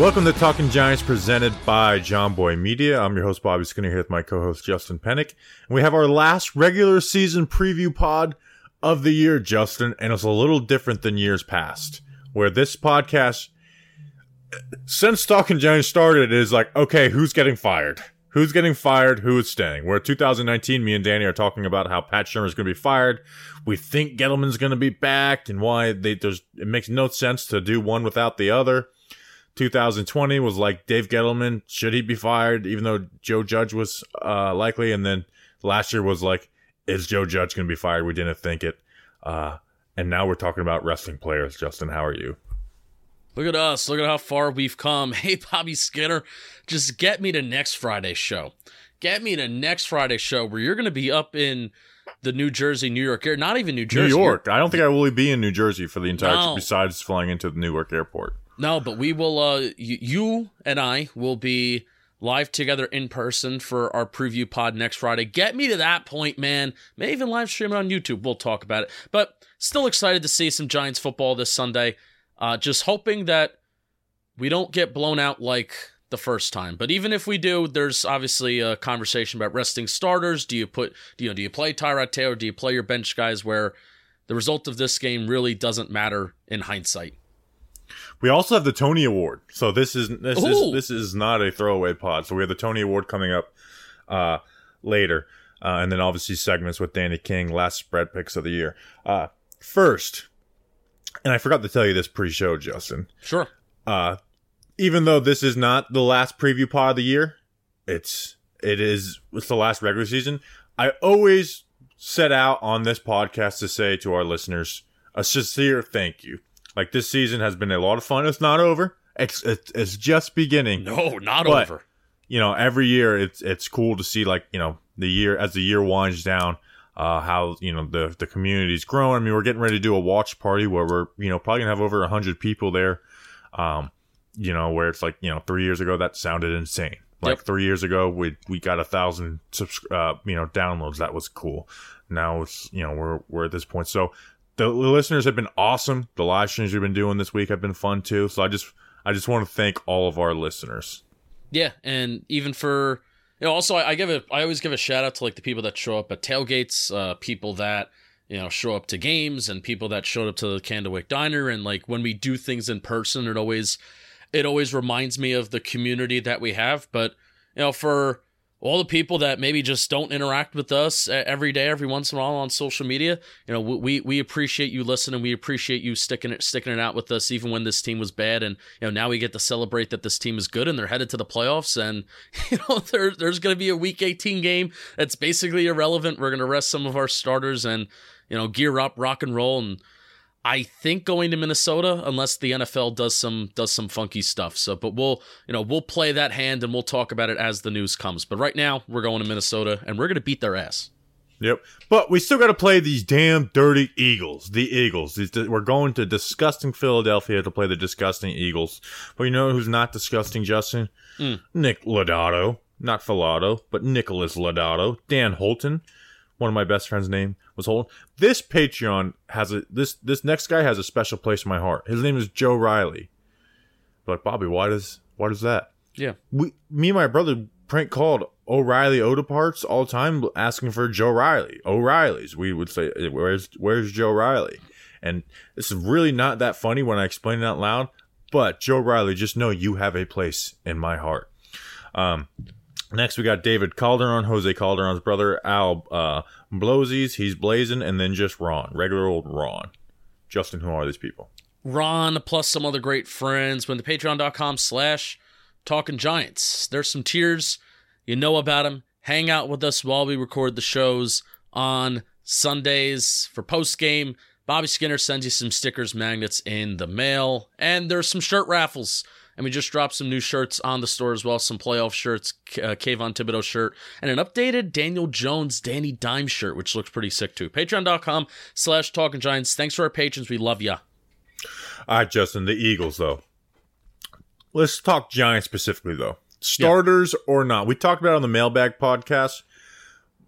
Welcome to Talking Giants presented by Jomboy Media. I'm your host, Bobby Skinner, here with my co host, Justin Penik. And we have our last regular season preview pod of the year, Justin, and it's a little different than years past, where this podcast, since Talking Giants started, is like, okay, who's getting fired? Who's getting fired? Who is staying? Where 2019, me and Danny are talking about how Pat Shurmur is going to be fired. We think Gettleman's going to be back and why they, there's, it makes no sense to do one without the other. 2020 was like Dave Gettleman, should he be fired, even though Joe Judge was uh, likely. And then last year was like, is Joe Judge going to be fired? We didn't think it. Uh, and now we're talking about wrestling players. Justin, how are you? Look at us. Look at how far we've come. Hey, Bobby Skinner, just get me to next Friday's show. Get me to next Friday's show where you're going to be up in the New Jersey, New York area. Not even New Jersey. New York. I don't think I will be in New Jersey for the entire No. besides flying into the Newark airport. No, but we will. Uh, y- you and I will be live together in person for our preview pod next Friday. Get me to that point, man. May even live stream it on YouTube. We'll talk about it. But still excited to see some Giants football this Sunday. Uh, just hoping that we don't get blown out like the first time. But even if we do, there's obviously a conversation about resting starters. Do you put, do you know, do you play Tyrod Taylor? Do you play your bench guys? Where the result of this game really doesn't matter in hindsight. We also have the Toney Award. So this is this Ooh. is this is not a throwaway pod. So we have the Toney Award coming up uh, later, uh, and then obviously segments with Danny King, last spread picks of the year. Uh, first, and I forgot to tell you this pre-show, Justin. Sure. Uh, even though this is not the last preview pod of the year, it's it is it's the last regular season. I always set out on this podcast to say to our listeners a sincere thank you. Like this season has been a lot of fun. It's not over. It's it's, it's just beginning. No, not But- over. You know, every year it's it's cool to see like you know the year as the year winds down. Uh, how you know the the community's growing. I mean, we're getting ready to do a watch party where we're you know probably gonna have over hundred people there. Um, you know, where it's like you know three years ago that sounded insane. Like Yep. three years ago, we we got a thousand subs- uh, you know downloads. That was cool. Now it's you know we're we're at this point. So the, listeners have been awesome. The live streams we've been doing this week have been fun too. So I just I just want to thank all of our listeners. Yeah, and even for you know, also I, I give a I always give a shout out to like the people that show up at tailgates, uh, people that you know show up to games, and people that showed up to the Candlewick Diner, and like when we do things in person, it always it always reminds me of the community that we have. But you know, for all the people that maybe just don't interact with us every day, every once in a while on social media, you know, we we appreciate you listening. We appreciate you sticking it sticking it out with us, even when this team was bad. And you know, now we get to celebrate that this team is good and they're headed to the playoffs. And you know, there, there's going to be a Week 18 game that's basically irrelevant. We're going to rest some of our starters and you know gear up, rock and roll, and I think going to Minnesota unless the NFL does some does some funky stuff. So, but we'll you know we'll play that hand and we'll talk about it as the news comes. But right now we're going to Minnesota and we're going to beat their ass. Yep. But we still got to play these damn dirty Eagles. The Eagles. We're going to disgusting Philadelphia to play the disgusting Eagles. But you know who's not disgusting, Justin? Mm. Nick Lodato. Not Filato, but Nicholas Lodato. Dan Holton. One of my best friends' name was Holton. This Patreon has a this this next guy has a special place in my heart. His name is Joe Riley. But Bobby, why does why does that? Yeah. we me and my brother prank called O'Reilly Auto Parts all the time asking for Joe Riley. O'Reilly's. We would say, Where's where's Joe Riley? And this is really not that funny when I explain it out loud, but Joe Riley, just know you have a place in my heart. Um Next, we got David Calderon, Jose Calderon's brother, Al uh. He's blazing, and then just Ron, regular old Ron. Justin, who are these people? Ron plus some other great friends went to patreon.com slash talking giants. There's some tiers. You know about them. Hang out with us while we record the shows on Sundays for post game. Bobby Skinner sends you some stickers, magnets in the mail, and there's some shirt raffles. And we just dropped some new shirts on the store as well. Some playoff shirts, uh, Kayvon Thibodeaux shirt, and an updated Daniel Jones Danny Dime shirt, which looks pretty sick too. Patreon.com slash Talking Giants. Thanks for our patrons. We love ya. All right, Justin, the Eagles, though. Let's talk Giants specifically, though. Starters or not. We talked about it on the mailbag podcast.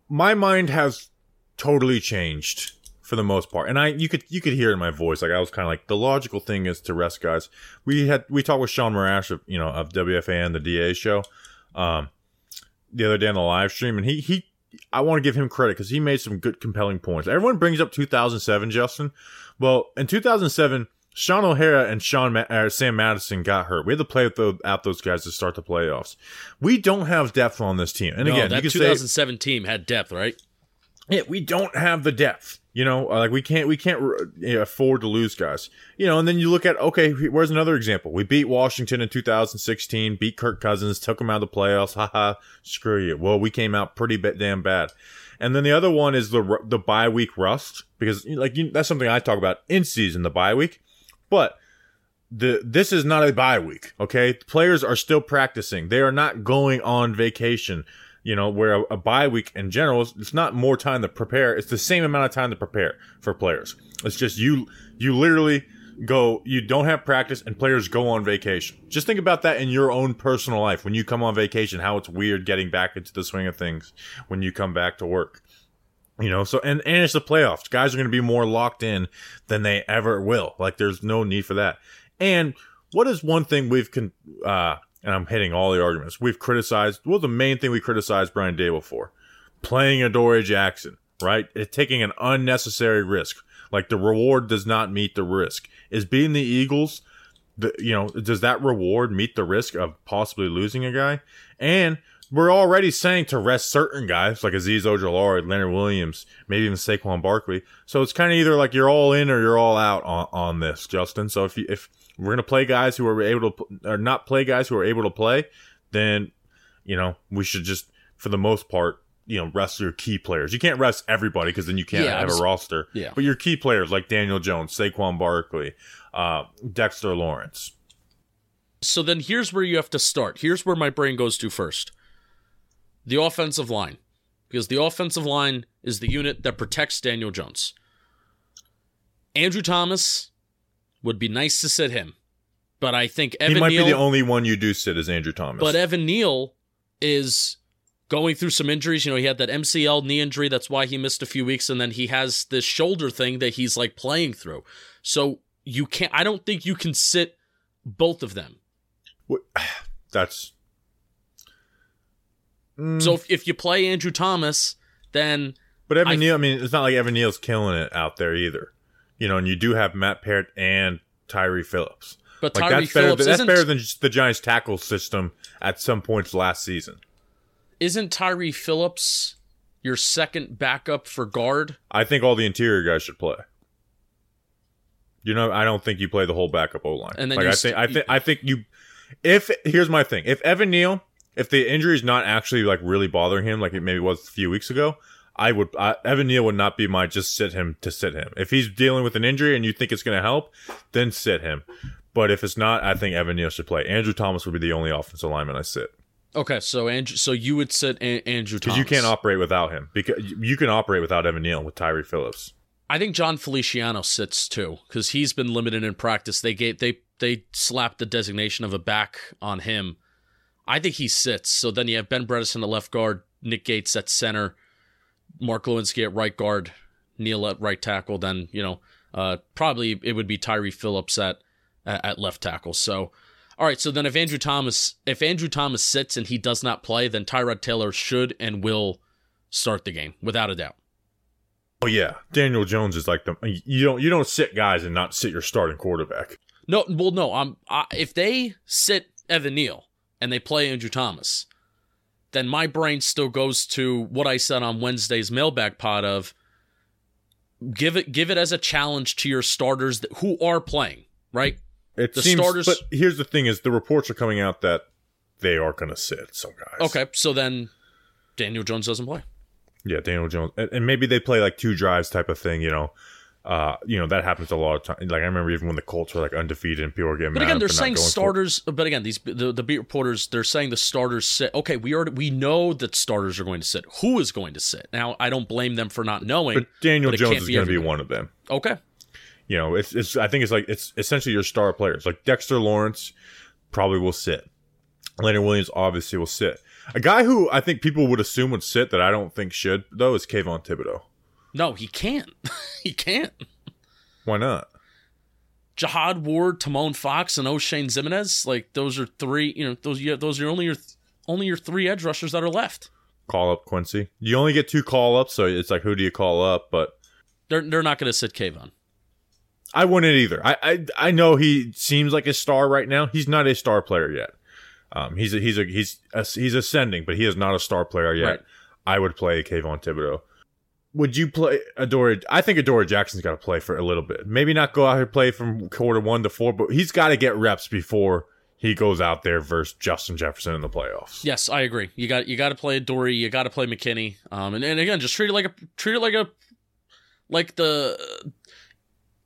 My mind has totally changed for the most part. And I you could you could hear it in my voice. Like I was kind of like the logical thing is to rest guys. We had we talked with Sean Marash of you know of WFAN the DA show um the other day on the live stream and he he I want to give him credit because he made some good compelling points. Everyone brings up 2007, Justin. Well, in 2007, Shaun O'Hara and Sean Ma- uh, Sam Madison got hurt. We had to play out those guys to start the playoffs. We don't have depth on this team. And No, again, that you can say 2007 team had depth, right? yeah, we don't have the depth. You know, uh, like we can't we can't uh, you know, afford to lose guys. You know, and then you look at okay, where's another example? We beat Washington in 2016, beat Kirk Cousins, took him out of the playoffs. Haha, screw you. Well, we came out pretty damn bad. And then the other one is the the bye week rust because like you, that's something I talk about in season the bye week, but the this is not a bye week. Okay, players are still practicing. They are not going on vacation you know, where a, a bye week in general, it's not more time to prepare. It's the same amount of time to prepare for players. It's just you, you literally go, you don't have practice and players go on vacation. Just think about that in your own personal life. When you come on vacation, how it's weird getting back into the swing of things when you come back to work. You know, so, and, and it's the playoffs. Guys are going to be more locked in than they ever will. Like, there's no need for that. And what is one thing we've, con- uh, and I'm hitting all the arguments. We've criticized, well, the main thing we criticized Brian Daboll for playing Adoree Jackson, right? It's taking an unnecessary risk. Like the reward does not meet the risk. Is being the Eagles, the, you know, does that reward meet the risk of possibly losing a guy? And we're already saying to rest certain guys like Azeez Ojulari, Leonard Williams, maybe even Saquon Barkley. So it's kind of either like you're all in or you're all out on, on this, Justin. So if you, if, we're going to play guys who are able to, or not play guys who are able to play, then, you know, we should just, for the most part, you know, rest your key players. You can't rest everybody because then you can't Yeah, have was- a roster. yeah. But your key players like Daniel Jones, Saquon Barkley, uh, Dexter Lawrence. So then here's where you have to start. Here's where my brain goes to first. The offensive line. Because the offensive line is the unit that protects Daniel Jones. Andrew Thomas would be nice to sit him. But I think Evan he might Neal, be the only one you do sit is Andrew Thomas. But Evan Neal is going through some injuries. You know, he had that MCL knee injury. That's why he missed a few weeks. And then he has this shoulder thing that he's like playing through. So you can't, I don't think you can sit both of them. that's Mm. So if, if you play Andrew Thomas, then But Evan I- Neal, I mean, it's not like Evan Neal's killing it out there either. You know, and you do have Matt Parrott and Tyre Phillips. but Like Tyre that's better. Phillips That's isn't better than just the Giants' tackle system at some points last season. isn't Tyre Phillips your second backup for guard? I think all the interior guys should play. You know, I don't think you play the whole backup O line. And then like I st- I think, I think you. If here's my thing, if Evan Neal, if the injury is not actually like really bothering him, like it maybe was a few weeks ago, I would I, Evan Neal would not be my just sit him to sit him. If he's dealing with an injury and you think it's going to help, then sit him. But if it's not, I think Evan Neal should play. Andrew Thomas would be the only offensive lineman I sit Okay, so Andrew, so you would sit a- Andrew because you can't operate without him. Because you can operate without Evan Neal with Tyre Phillips. I think Jon Feliciano sits too because he's been limited in practice. They gave they they slapped the designation of a back on him. I think he sits. So then you have Ben Bredeson at left guard, Nick Gates at center, Mark Glowinski at right guard, Neal at right tackle. Then you know uh, probably it would be Tyre Phillips at at at left tackle. So. All right, so then if Andrew Thomas if Andrew Thomas sits and he does not play, then Tyrod Taylor should and will start the game without a doubt. Oh yeah, Daniel Jones is like the you don't you don't sit guys and not sit your starting quarterback. No, well, no. Um, I, if they sit Evan Neal and they play Andrew Thomas, then my brain still goes to what I said on Wednesday's mailbag pod of give it give it as a challenge to your starters that, who are playing, right? It The seems, starters- but here's the thing: is the reports are coming out that they are going to sit some guys. Okay, so then Daniel Jones doesn't play. Yeah, Daniel Jones, and, and maybe they play like two drives type of thing. You know, uh, you know that happens a lot of times. Like I remember even when the Colts were like undefeated and people were getting mad. But again, they're saying starters. But again, these the, the beat reporters they're saying the starters sit. Okay, we already we know that starters are going to sit. Who is going to sit? Now, I don't blame them for not knowing. But Daniel but Jones is going to be one of them. okay, You know, it's it's. I think it's like it's essentially your star players. Like Dexter Lawrence probably will sit. Leonard Williams obviously will sit. A guy who I think people would assume would sit that I don't think should though is Kayvon Thibodeaux. No, he can't. he can't. Why not? Jihad Ward, Tomon Fox, and Oshane Ximines. Like those are three. You know, those yeah, those are only your only your three edge rushers that are left. Call up Quincy. You only get two call ups, so it's like who do you call up? But They're they're not going to sit Kayvon. I wouldn't either. I, I I know he seems like a star right now. He's not a star player yet. Um, he's a, he's a, he's a, he's ascending, but he is not a star player yet. Right. I would play Kayvon Thibodeaux. Would you play Adoree? I think Adoree Jackson's got to play for a little bit. Maybe not go out here play from quarter one to four, but he's got to get reps before he goes out there versus Justin Jefferson in the playoffs. Yes, I agree. You got you got to play Dory. You got to play McKinney. Um, and, and again, just treat it like a treat it like a like the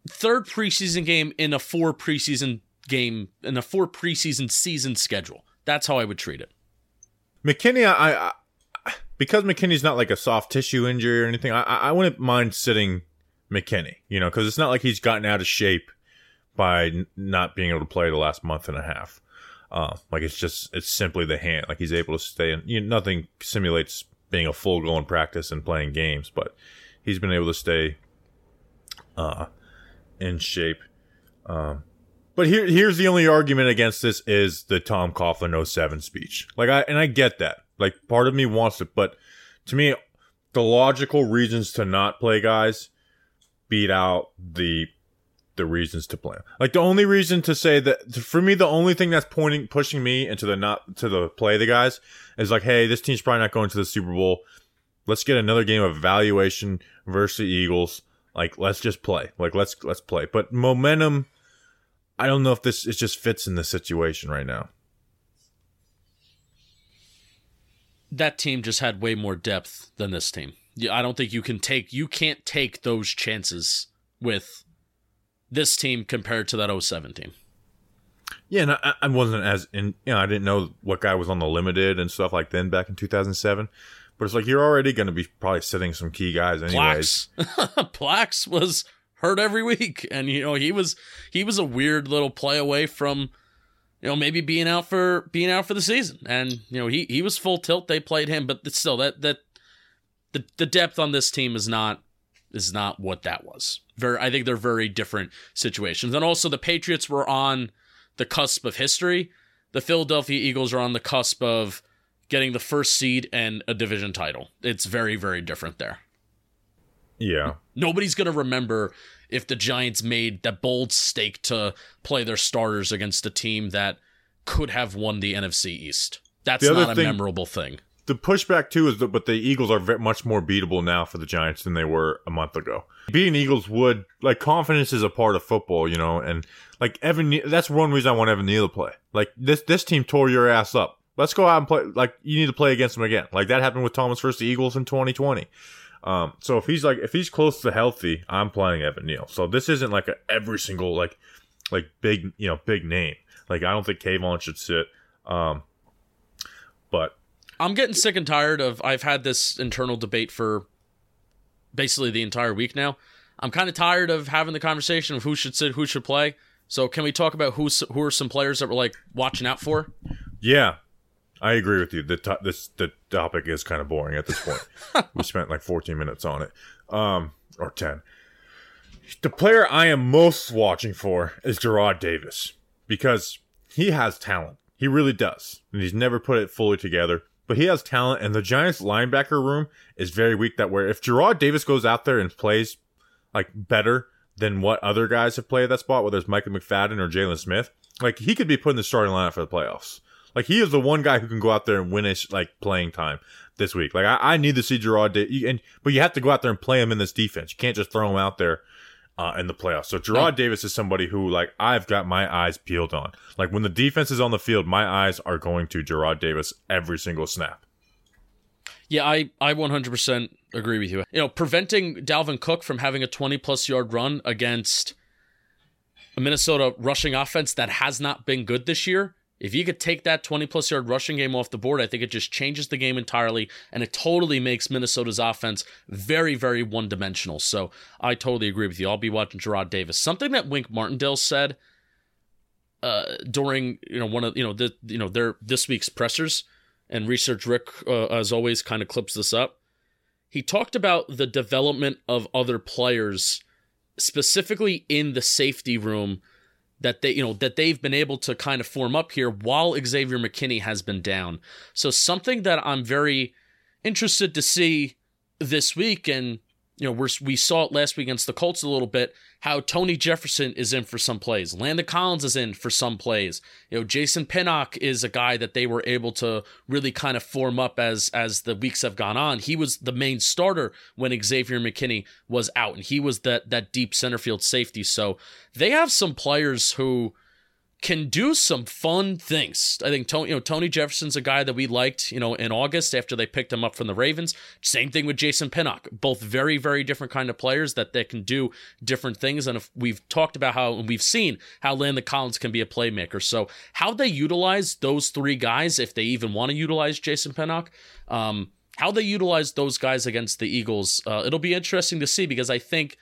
third preseason game in a four preseason game in a four preseason season schedule. That's how I would treat it. McKinney, I, I because McKinney's not like a soft tissue injury or anything. I, I wouldn't mind sitting McKinney, you know, because it's not like he's gotten out of shape by n- not being able to play the last month and a half. Uh, like it's just it's simply the hand. Like he's able to stay in. You know, nothing simulates being a full go in practice and playing games, but he's been able to stay uh, in shape. Um, but here, here's the only argument against this is the Tom Coughlin 07 speech. Like I and I get that. Like part of me wants it, but to me, the logical reasons to not play guys beat out the the reasons to play. Like the only reason to say that for me, the only thing that's pointing pushing me into the not to the play the guys is like, hey, this team's probably not going to the Super Bowl. Let's get another game of evaluation versus the Eagles. Like let's just play. Like let's let's play. But momentum I don't know if this it just fits in the situation right now. That team just had way more depth than this team. Yeah, I don't think you can take you can't take those chances with this team compared to that 07 team. Yeah, and I, I wasn't as in. You know, I didn't know what guy was on the limited and stuff like then back in 2007. But it's like you're already going to be probably sitting some key guys anyways. Plax. Plax was hurt every week, and you know he was he was a weird little play away from you know maybe being out for being out for the season, and you know he he was full tilt. They played him, but still that that the the depth on this team is not is not what that was. Very, I think they're very different situations, and also the Patriots were on the cusp of history. The Philadelphia Eagles are on the cusp of getting the first seed and a division title. It's very very different there. Yeah, Nobody's going to remember if the Giants made that bold stake to play their starters against a team that could have won the NFC East. That's not a thing- memorable thing. the pushback too is that, but the Eagles are very much more beatable now for the Giants than they were a month ago. Being Eagles would like confidence is a part of football, you know, and like Evan, that's one reason I want Evan Neal to play. Like this, this team tore your ass up. Let's go out and play. Like you need to play against them again. Like that happened with Thomas versus the Eagles in 2020. Um, so if he's like if he's close to healthy, I'm playing Evan Neal. So this isn't like a every single like like big you know big name. Like I don't think Kayvon should sit. Um, but I'm getting sick and tired of I've had this internal debate for basically the entire week now. I'm kind of tired of having the conversation of who should sit, who should play. So can we talk about who's who are some players that we're like watching out for? Yeah, I agree with you. The to- this the topic is kind of boring at this point. we spent like 14 minutes on it, um, or 10. The player I am most watching for is Jarrad Davis because he has talent. He really does, and he's never put it fully together. But he has talent, and the Giants' linebacker room is very weak. That where if Jarrad Davis goes out there and plays like better than what other guys have played at that spot, whether it's Micah McFadden or Jaylon Smith, like he could be put in the starting lineup for the playoffs. Like he is the one guy who can go out there and win his like playing time this week. Like I, I need to see Jarrad, da- and but you have to go out there and play him in this defense. You can't just throw him out there uh, in the playoffs. So Jarrad Davis is somebody who like I've got my eyes peeled on. Like when the defense is on the field, my eyes are going to Jarrad Davis every single snap. Yeah, I, I 100% agree with you. You know, preventing Dalvin Cook from having a 20 plus yard run against a Minnesota rushing offense that has not been good this year. If you could take that 20 plus yard rushing game off the board, I think it just changes the game entirely and it totally makes Minnesota's offense very, very one dimensional. So I totally agree with you. I'll be watching Jarrad Davis. Something that Wink Martindale said uh, during you know one of you know the you know their this week's pressers and research Rick uh, as always kind of clips this up. He talked about the development of other players specifically in the safety room that they you know that they've been able to kind of form up here while Xavier McKinney has been down. So something that I'm very interested to see this week and you know we're, we saw it last week against the Colts a little bit how Tony Jefferson is in for some plays. Landon Collins is in for some plays. You know, Jason Pinnock is a guy that they were able to really kind of form up as as the weeks have gone on. He was the main starter when Xavier McKinney was out, and he was that that deep center field safety. So they have some players who can do some fun things. I think Tony, you know, Tony Jefferson's a guy that we liked, you know, in August after they picked him up from the Ravens. Same thing with Jason Pinnock. Both very, very different kind of players that they can do different things. And if we've talked about how and we've seen how Landon Collins can be a playmaker. So how they utilize those three guys, if they even want to utilize Jason Pinnock, um, how they utilize those guys against the Eagles, uh, it'll be interesting to see because I think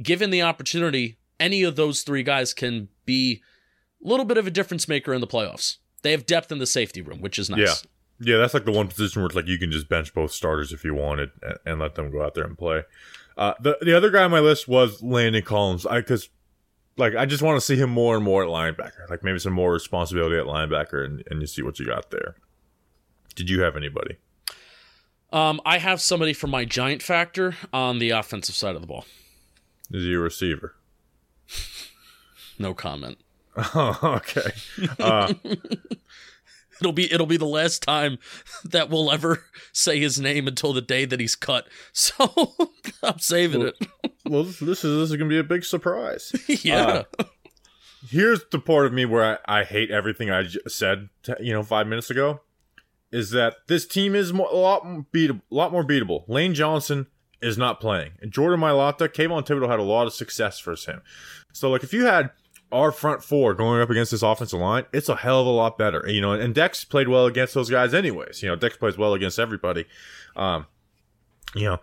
given the opportunity, any of those three guys can be little bit of a difference maker in the playoffs. They have depth in the safety room, which is nice. Yeah. Yeah, that's like the one position where it's like you can just bench both starters if you wanted and, and let them go out there and play. Uh, the the other guy on my list was Landon Collins. I because like I just want to see him more and more at linebacker, like maybe some more responsibility at linebacker, and, and you see what you got there. Did you have anybody? Um, I have somebody from my giant factor on the offensive side of the ball. Is he a receiver? No comment. Oh, okay. Uh, It'll be it'll be the last time that we'll ever say his name until the day that he's cut. So I'm saving it. well, this, this is this is gonna be a big surprise. yeah. Uh, here's the part of me where I, I hate everything I j- said, t- you know, five minutes ago, is that this team is mo- a lot more beatable. A lot more beatable. Lane Johnson is not playing, and Jordan Mailata, Kayvon Thibodeaux had a lot of success for him. So, like, if you had our front four going up against this offensive line, it's a hell of a lot better. You know, and Dex played well against those guys, anyways. You know, Dex plays well against everybody. Um, you know,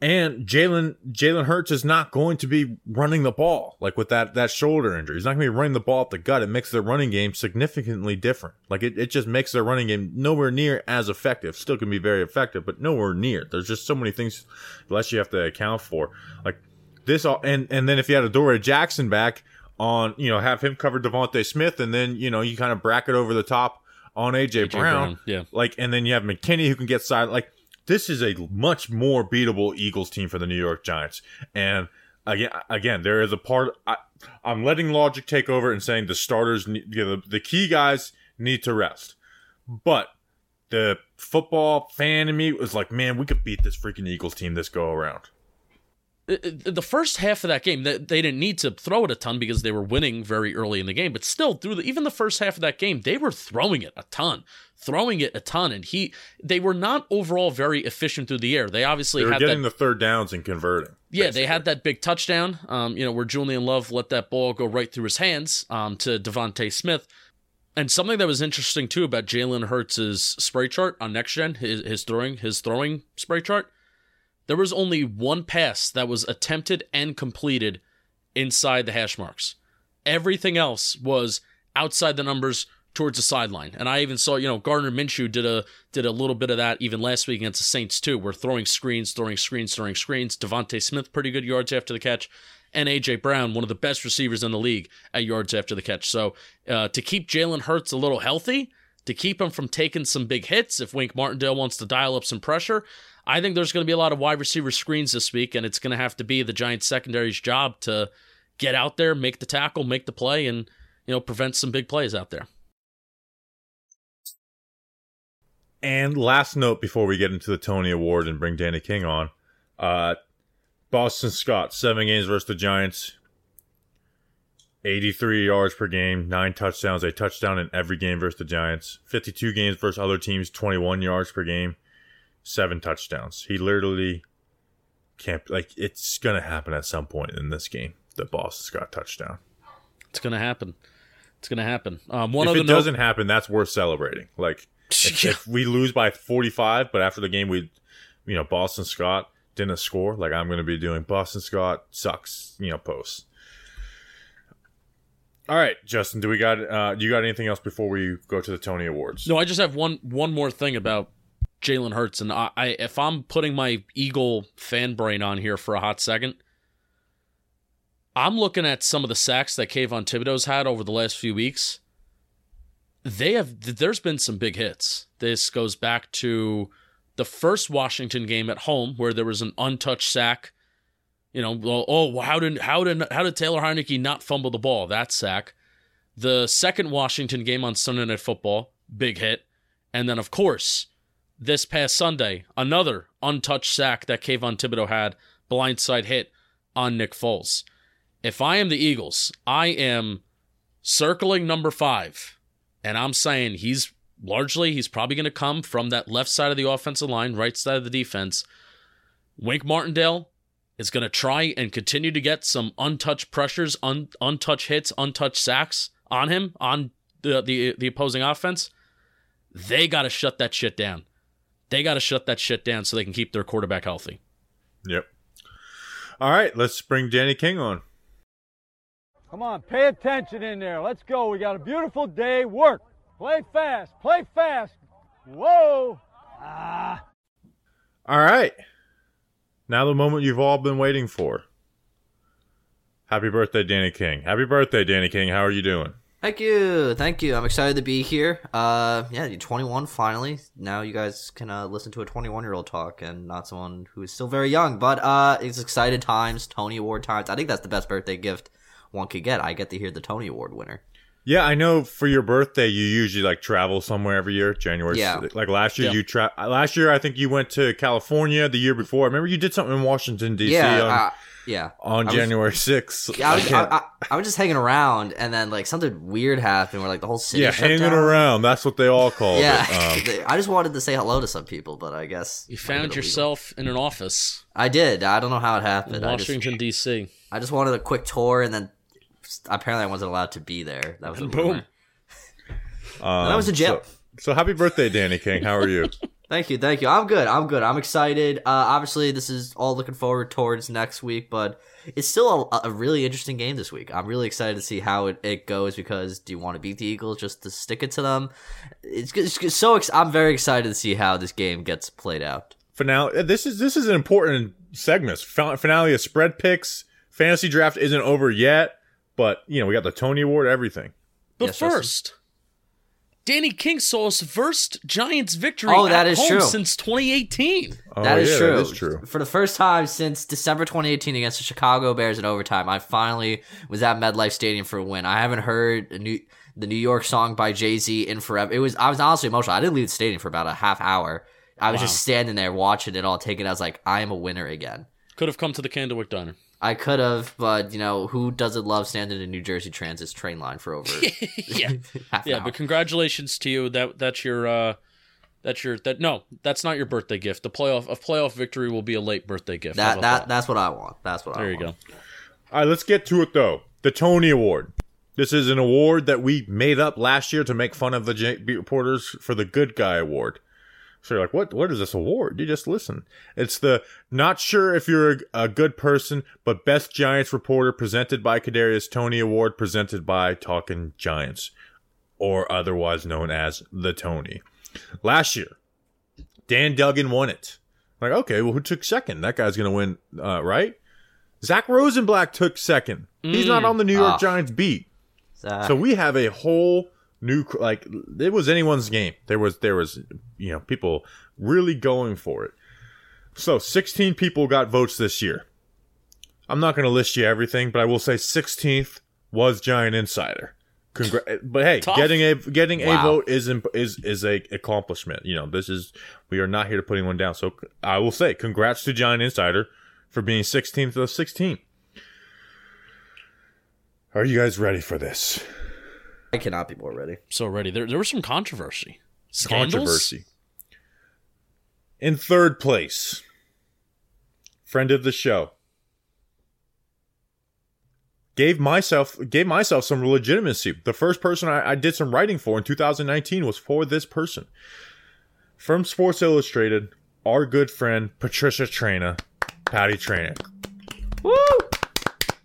and Jalen Jalen Hurts is not going to be running the ball like with that that shoulder injury. He's not going to be running the ball up the gut. It makes their running game significantly different. Like it, it just makes their running game nowhere near as effective. Still can be very effective, but nowhere near. There's just so many things less you have to account for. Like this all and and then if you had a Adoree Jackson back on, you know, have him cover DeVonta Smith, and then you know you kind of bracket over the top on AJ, AJ Brown. Brown, yeah. Like, and then you have McKinney who can get side. Like, this is a much more beatable Eagles team for the New York Giants. And again, again, there is a part. I, I'm letting logic take over and saying the starters, you know, the, the key guys need to rest. But the football fan in me was like, man, we could beat this freaking Eagles team this go around. Uh, the first half of that game, they, they didn't need to throw it a ton because they were winning very early in the game. But still, through the, even the first half of that game, they were throwing it a ton, throwing it a ton, and he they were not overall very efficient through the air. They obviously They were had getting that. the third downs and converting. yeah, they had that big touchdown. Um, you know, where Julian Love let that ball go right through his hands. Um, to DeVonta Smith. And something that was interesting too about Jalen Hurts' spray chart on next gen, his, his throwing his throwing spray chart. There was only one pass that was attempted and completed inside the hash marks. Everything else was outside the numbers towards the sideline. And I even saw, you know, Gardner Minshew did a did a little bit of that even last week against the Saints too. We're throwing screens, throwing screens, throwing screens. DeVonta Smith pretty good yards after the catch. And AJ Brown, one of the best receivers in the league at yards after the catch. So uh, to keep Jalen Hurts a little healthy, to keep him from taking some big hits, if Wink Martindale wants to dial up some pressure, I think there's going to be a lot of wide receiver screens this week, and it's going to have to be the Giants secondary's job to get out there, make the tackle, make the play, and you know prevent some big plays out there. And last note before we get into the Toney Award and bring Danny King on, uh, Boston Scott, seven games versus the Giants, 83 yards per game, nine touchdowns, a touchdown in every game versus the Giants, 52 games versus other teams, 21 yards per game, seven touchdowns. He literally can't, like, it's going to happen at some point in this game, the Boston Scott touchdown. It's gonna happen. It's gonna happen. Um, one if it note, doesn't happen, that's worth celebrating. Like, if, if we lose by 45, but after the game, we, you know, Boston Scott didn't score, like, I'm going to be doing Boston Scott sucks, you know, posts. All right, Justin, do we got, uh, do you got anything else before we go to the Toney Awards? No, I just have one one more thing about Jalen Hurts, and I, I if I'm putting my Eagle fan brain on here for a hot second, I'm looking at some of the sacks that Kayvon Thibodeaux's had over the last few weeks. They have there's been some big hits. This goes back to the first Washington game at home where there was an untouched sack. You know, oh, how did how did how did Taylor Heinicke not fumble the ball? That sack. The second Washington game on Sunday Night Football, big hit. And then, of course, this past Sunday, another untouched sack that Kayvon Thibodeaux had, blindside hit on Nick Foles. If I am the Eagles, I am circling number five, and I'm saying he's largely, he's probably going to come from that left side of the offensive line, right side of the defense. Wink Martindale is going to try and continue to get some untouched pressures, un, untouched hits, untouched sacks on him, on the, the, the opposing offense. They got to shut that shit down. They got to shut that shit down so they can keep their quarterback healthy. Yep. All right, let's bring Danny King on. Come on, pay attention in there. Let's go. We got a beautiful day. Work. Play fast. Play fast. Whoa. Ah. All right. Now the moment you've all been waiting for. Happy birthday, Danny King. Happy birthday, Danny King. How are you doing? Thank you, thank you. I'm excited to be here. Uh, yeah, you're 21 finally. Now you guys can uh, listen to a 21 year old talk and not someone who is still very young. But uh, it's excited times, Toney Award times. I think that's the best birthday gift one could get. I get to hear the Toney Award winner. Yeah, I know for your birthday you usually like travel somewhere every year, January. Yeah. Like last year Yeah. you tra- last year I think you went to California, the year before. I remember you did something in Washington DC yeah, on, uh, yeah. on I was- January 6th. I was, I, can't- I, I was just hanging around, and then like something weird happened where like the whole city. yeah, shut hanging down. around. That's what they all call Yeah, it. Um, I just wanted to say hello to some people, but I guess You found been illegal. yourself in an office I did. I don't know how it in happened. I just, Washington, D.C. I just wanted a quick tour, and then apparently I wasn't allowed to be there. That was a Boom. rumor. um, I was a jail. So, so happy birthday, Danny King. How are you? Thank you, thank you. I'm good. I'm good. I'm excited. Uh, obviously, this is all looking forward towards next week, but it's still a, a really interesting game this week. I'm really excited to see how it, it goes because do you want to beat the Eagles just to stick it to them? It's, it's, it's so. Ex- I'm very excited to see how this game gets played out. finale. This is this is an important segment. Fin- Finale of spread picks. Fantasy draft isn't over yet, but you know we got the Toney Award, everything. But Yes, Justin? First, Danny King saw his first Giants victory Oh, that at is home true. since 2018. Oh, That is yeah, true. That is true. For the first time since December 2018 against the Chicago Bears in overtime, I finally was at MetLife Stadium for a win. I haven't heard a new, the New York song by Jay Z in forever. It was I was honestly emotional. I didn't leave the stadium for about a half hour. I was Wow. just standing there watching it all, taking. it. I was like, I am a winner again. Could have come to the Candlewick Diner. I could have, but you know, who doesn't love standing in New Jersey Transit's train line for over yeah, half yeah. hour? But congratulations to you. That that's your uh, that's your that no, that's not your birthday gift. The playoff a playoff victory will be a late birthday gift. How that, that that's what I want. That's what I There you go. All right, let's get to it though. The Toney Award. This is an award that we made up last year to make fun of the J- beat reporters for the Good Guy Award. So you're like, what? What is this award? You just listen. It's the not sure if you're a, a good person, but best Giants reporter presented by Kadarius Toney Award presented by Talking Giants, or otherwise known as the Toney. Last year, Dan Duggan won it. Like, okay, well, who took second? That guy's gonna win, uh, right? Zach Rosenblatt took second. He's not on the New York Ah. Giants beat. Zach. So we have a whole new like it was anyone's game. There was there was you know people really going for it. So 16 people got votes this year. I'm not going to list you everything, but I will say 16th was Giant Insider. Congra- but hey, Tough. getting a getting a vote is is is a accomplishment. You know, this is we are not here to put anyone down. So I will say, congrats to Giant Insider for being 16th of 16. Are you guys ready for this I cannot be more ready. So ready. There, there was some controversy. Scandals? controversy? In third place, friend of the show, gave myself gave myself some legitimacy. The first person I, I did some writing for in 2019 was for this person. From Sports Illustrated, our good friend Patricia Traina, Patty Traina. Woo!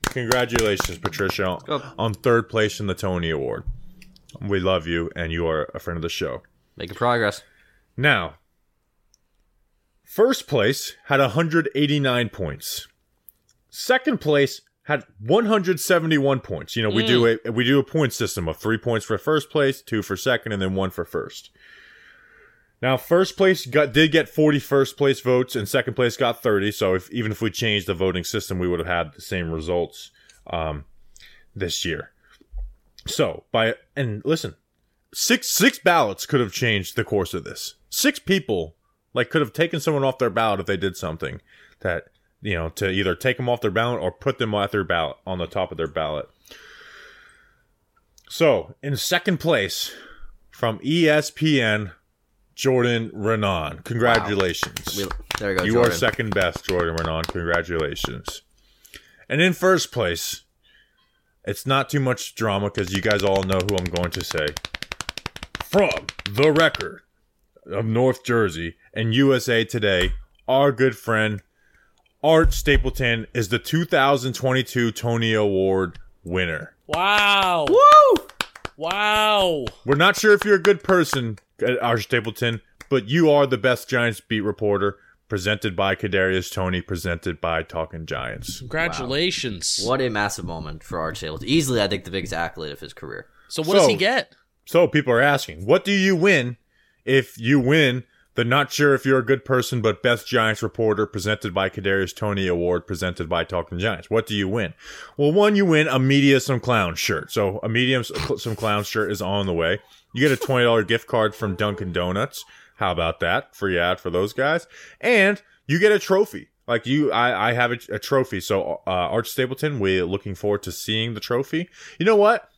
Congratulations, Patricia, on third place in the Toney Award. We love you, and you are a friend of the show. Making progress. Now, first place had 189 points. Second place had 171 points. You know, we do a we do a point system of 3 points for first place, 2 for second and then 1 for first. Now, first place got did get 40 first place votes and second place got 30, so if even if we changed the voting system, we would have had the same results um this year. So, by and listen, six six ballots could have changed the course of this. Six people like could have taken someone off their ballot if they did something that you know to either take them off their ballot or put them off their ballot on the top of their ballot. So in second place from ESPN, Jordan Raanan. Congratulations. We, there we go. You Jordan. are second best, Jordan Raanan. Congratulations. And in first place, it's not too much drama because you guys all know who I'm going to say. From the record of North Jersey and USA Today, our good friend Art Stapleton is the 2022 Toney Award winner. Wow. Woo! Wow. We're not sure if you're a good person, uh, Art Stapleton, but you are the best Giants beat reporter. Presented by Kadarius Toney, presented by Talking Giants. Congratulations. What a massive moment for Art Stapleton. Easily, I think, the biggest accolade of his career. So what does he get? So people are asking, what do you win if you win the not sure if you're a good person but best Giants reporter presented by Kadarius Toney Award presented by Talking Giants? What do you win? Well, one, you win a media some clown shirt. So a medium some clown shirt is on the way. You get a twenty dollar gift card from Dunkin' Donuts. How about that? Free ad for those guys, and you get a trophy. Like you, I, I have a, a trophy. So uh, Art Stapleton, we're looking forward to seeing the trophy. You know what?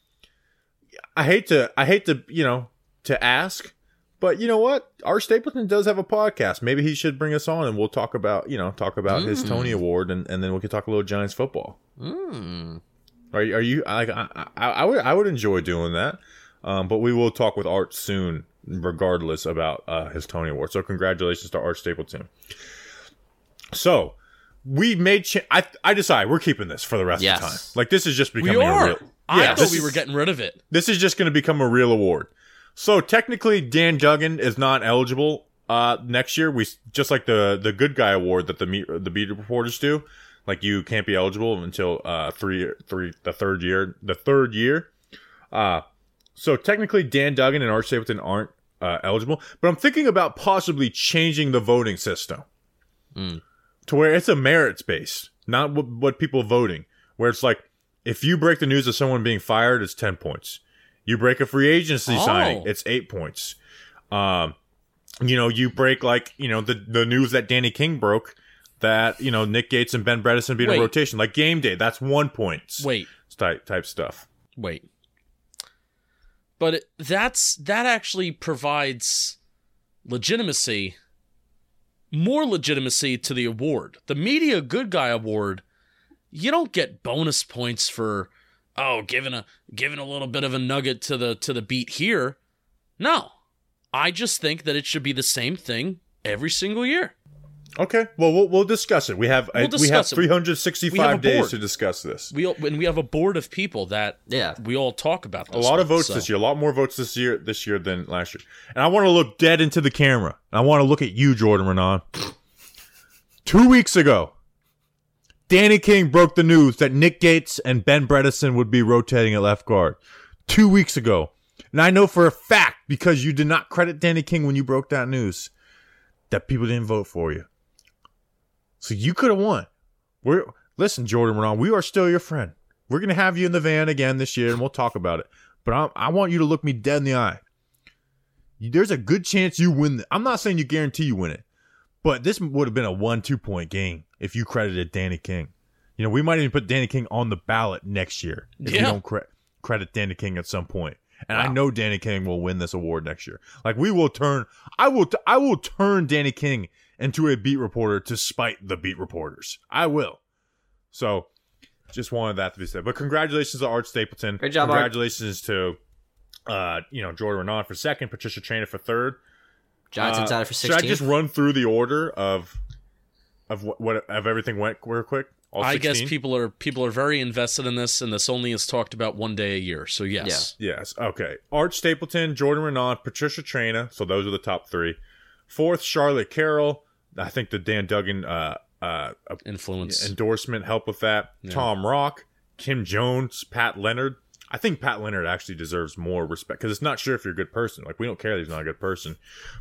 I hate to I hate to, you know, to ask, but you know what? Art Stapleton does have a podcast. Maybe he should bring us on and we'll talk about, you know, talk about his Toney Award and, and then we can talk a little Giants football. Mm. Are, are you like I, I, I would I would enjoy doing that. Um, but we will talk with Art soon, regardless about uh, his Toney Award. So congratulations to Art Stapleton. So we made. Cha- I I decide we're keeping this for the rest Yes. of the time. Like this is just We becoming a are. real. I Yeah, thought we is- were getting rid of it. this is just going to become a real award. So technically, Dan Duggan is not eligible uh, next year. We just like the the good guy award that the meet, the beat reporters do. Like you can't be eligible until uh, three three the third year the third year. Uh, so technically, Dan Duggan and Art Stapleton aren't uh, eligible. But I'm thinking about possibly changing the voting system Mm. to where it's a merits based, not what, what people voting. Where it's like, if you break the news of someone being fired, it's ten points. You break a free agency Oh. signing, it's eight points. Um, you know, you break like you know the the news that Danny King broke that you know Nick Gates and Ben Bredeson beat a Wait. rotation like game day. That's one point. Wait, type type stuff. wait. But that's that actually provides legitimacy, more legitimacy to the award. The Media Good Guy Award, you don't get bonus points for oh giving a giving a little bit of a nugget to the to the beat here. No. I just think that it should be the same thing every single year. Okay, well we'll, we'll discuss it. We have We'll uh, we have it. 365 We have days to discuss this. We all, and we have a board of people that Yeah. we all talk about. a This lot of votes so. this year, a lot more votes this year this year than last year. And I want to look dead into the camera. And I want to look at you, Jordan Raanan. Two weeks ago, Danny King broke the news that Nick Gates and Ben Bredeson would be rotating at left guard. Two weeks ago. And I know for a fact, because you did not credit Danny King when you broke that news, that people didn't vote for you. So you could have won. We're listen, Jordan Raanan, we are still your friend. We're gonna have you in the van again this year, and we'll talk about it. but I, I want you to look me dead in the eye. There's a good chance you win. th- I'm not saying you guarantee you win it, but this would have been a one two point game if you credited Danny King. You know, we might even put Danny King on the ballot next year if we don't cre- credit Danny King at some point. And I know Danny King will win this award next year. Like we will turn, I will, t- I will turn Danny King into a beat reporter to spite the beat reporters. I will. So, just wanted that to be said. But congratulations to Art Stapleton. Great job, Art. Congratulations to, uh, you know, Jordan Raanan for second, Patricia Traina for third. Giants Uh, inside for Should I just run through the order of of what, what of everything went real quick? I guess people are people are very invested in this, and this only is talked about one day a year. So yes, Yes. Okay. Art Stapleton, Jordan Raanan, Patricia Traina. So those are the top three. Fourth, Charlotte Carroll. I think the Dan Duggan uh, uh, influence. endorsement helped with that. Tom Rock, Kim Jones, Pat Leonard. I think Pat Leonard actually deserves more respect because it's not sure if you're a good person. Like we don't care that he's not a good person.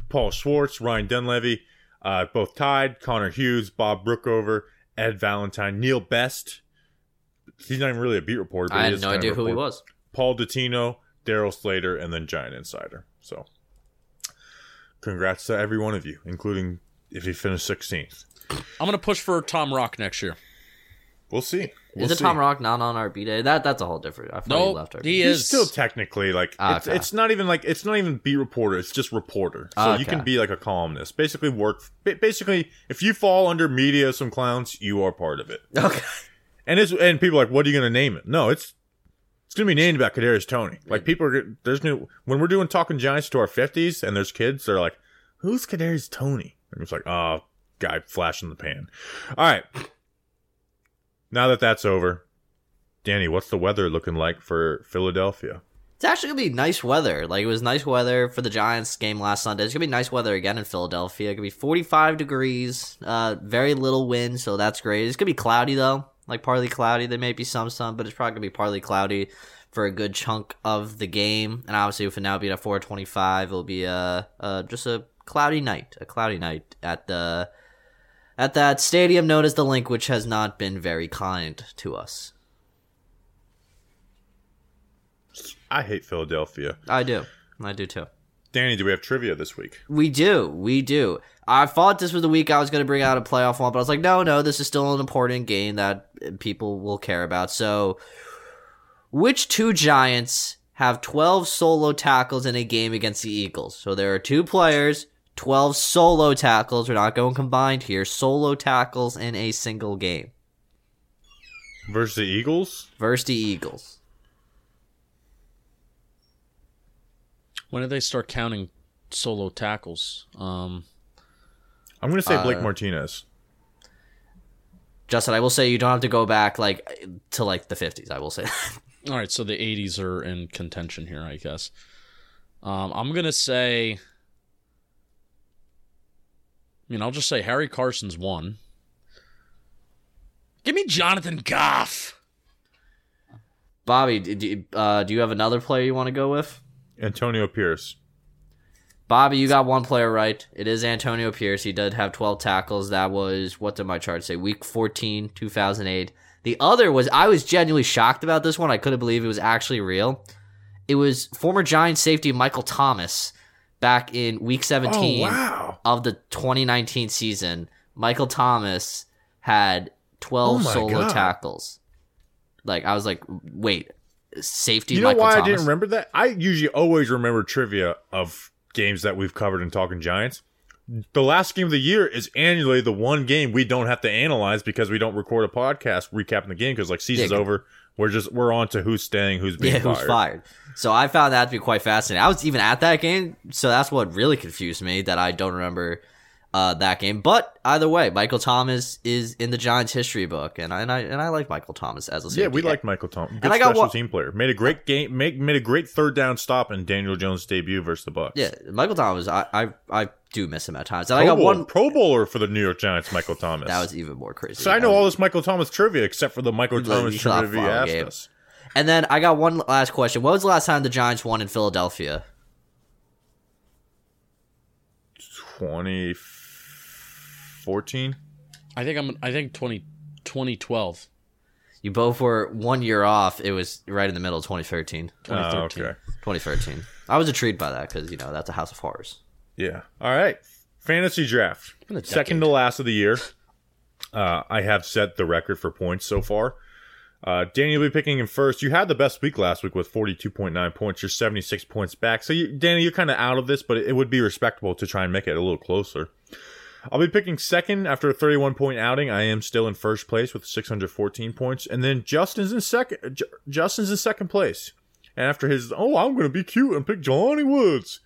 Paul Schwartz, Ryan Dunleavy, uh, both tied. Connor Hughes, Bob Brookover, Ed Valentine, Neil Best. He's not even really a beat reporter. But I had no idea who he was. Paul Dottino, Darryl Slater, and then Giant Insider. So, congrats to every one of you, including if you finish 16th. I'm gonna push for Tom Rock next year. We'll see. We'll Is it see. Tom Rock not on our B day? That that's a whole different. I thought No, he left our he is still technically like Ah, it's, okay. it's not even like it's not even beat reporter. It's just reporter. So you Okay. can be like a columnist. Basically, work. Basically, if you fall under media, some clowns, you are part of it. Okay. And it's and people are like, what are you going to name it? No, it's it's going to be named about Kadarius Toney. Like people are there's new when we're doing talking Giants to our fifties, and there's kids. They're like, who's Kadarius Toney? And it's like, oh, guy flashing the pan. All right. Now that that's over, Danny, what's the weather looking like for Philadelphia? It's actually gonna be nice weather. Like it was nice weather for the Giants game last Sunday. It's gonna be nice weather again in Philadelphia. It's gonna be 45 degrees, uh, very little wind, so that's great. It's gonna be cloudy though, like partly cloudy. There may be some sun, but it's probably gonna be partly cloudy for a good chunk of the game. And obviously, if it now be at 425, it'll be a, uh just a cloudy night, a cloudy night at the at that stadium known as the Linc, which has not been very kind to us. I hate Philadelphia. I do, I do too. Danny, do we have trivia this week? We do. We do. I thought this was the week I was going to bring out a playoff one, but I was like, no, no, this is still an important game that people will care about. So, which two Giants have 12 solo tackles in a game against the Eagles? So, there are two players, 12 solo tackles. We're not going combined here. Solo tackles in a single game Versus the Eagles? versus the Eagles. When did they start counting solo tackles? Um, I'm going to say Blake Uh, Martinez. Justin, I will say you don't have to go back like to like the 50s. I will say all right, so the 80s are in contention here, I guess. Um, I'm gonna say. I mean, I'll just say Harry Carson's one. Give me Jonathan Goff. Bobby, do, do, uh, do you have another player you want to go with? Antonio Pierce. Bobby, you got one player right. It is Antonio Pierce. He did have 12 tackles. That was, what did my chart say? Week 14, 2008. The other was, I was genuinely shocked about this one. I couldn't believe it was actually real. It was former Giants safety Michael Thomas back in week 17 Oh, wow. of the 2019 season. Michael Thomas had 12 Oh solo God. tackles. Like, I was like, wait, safety You know Michael why Thomas? I didn't remember that? I usually always remember trivia of games that we've covered in Talking Giants. The last game of the year is annually the one game we don't have to analyze because we don't record a podcast recapping the game because like season's Yeah. over. We're just we're on to who's staying, who's being yeah, fired. who's fired. So I found that to be quite fascinating. I was even at that game, so that's what really confused me that I don't remember uh, that game. But either way, Michael Thomas is in the Giants history book, and I and I, and I like Michael Thomas as a. Yeah, we like Michael Thomas. Good I got special team player. Made a great game. Make made a great third down stop in Daniel Jones' debut versus the Bucs. Yeah, Michael Thomas. I, I I do miss him at times. And Pro, I got Bowl- one. Pro Bowler for the New York Giants, Michael Thomas. That was even more crazy. so I know That all this Michael Thomas trivia except for the Michael Thomas you should have trivia you asked game. us. And then I got one last question. What was the last time the Giants won in Philadelphia? 2014. I think I'm. I think 20, 2012. You both were one year off. It was right in the middle, 2013. Oh, 2013. okay. 2013. I was intrigued by that because you know that's a House of Horrors. Yeah. All right. Fantasy draft. Second to last of the year. Uh, I have set the record for points so far. Uh, Danny will be picking him first. You had the best week last week with 42.9 points. You're 76 points back. So, you, Danny, you're kind of out of this, but it would be respectable to try and make it a little closer. I'll be picking second after a 31 point outing. I am still in first place with 614 points. And then Justin's in second. J- Justin's in second place. And after his, oh, I'm going to be cute and pick Johnny Woods.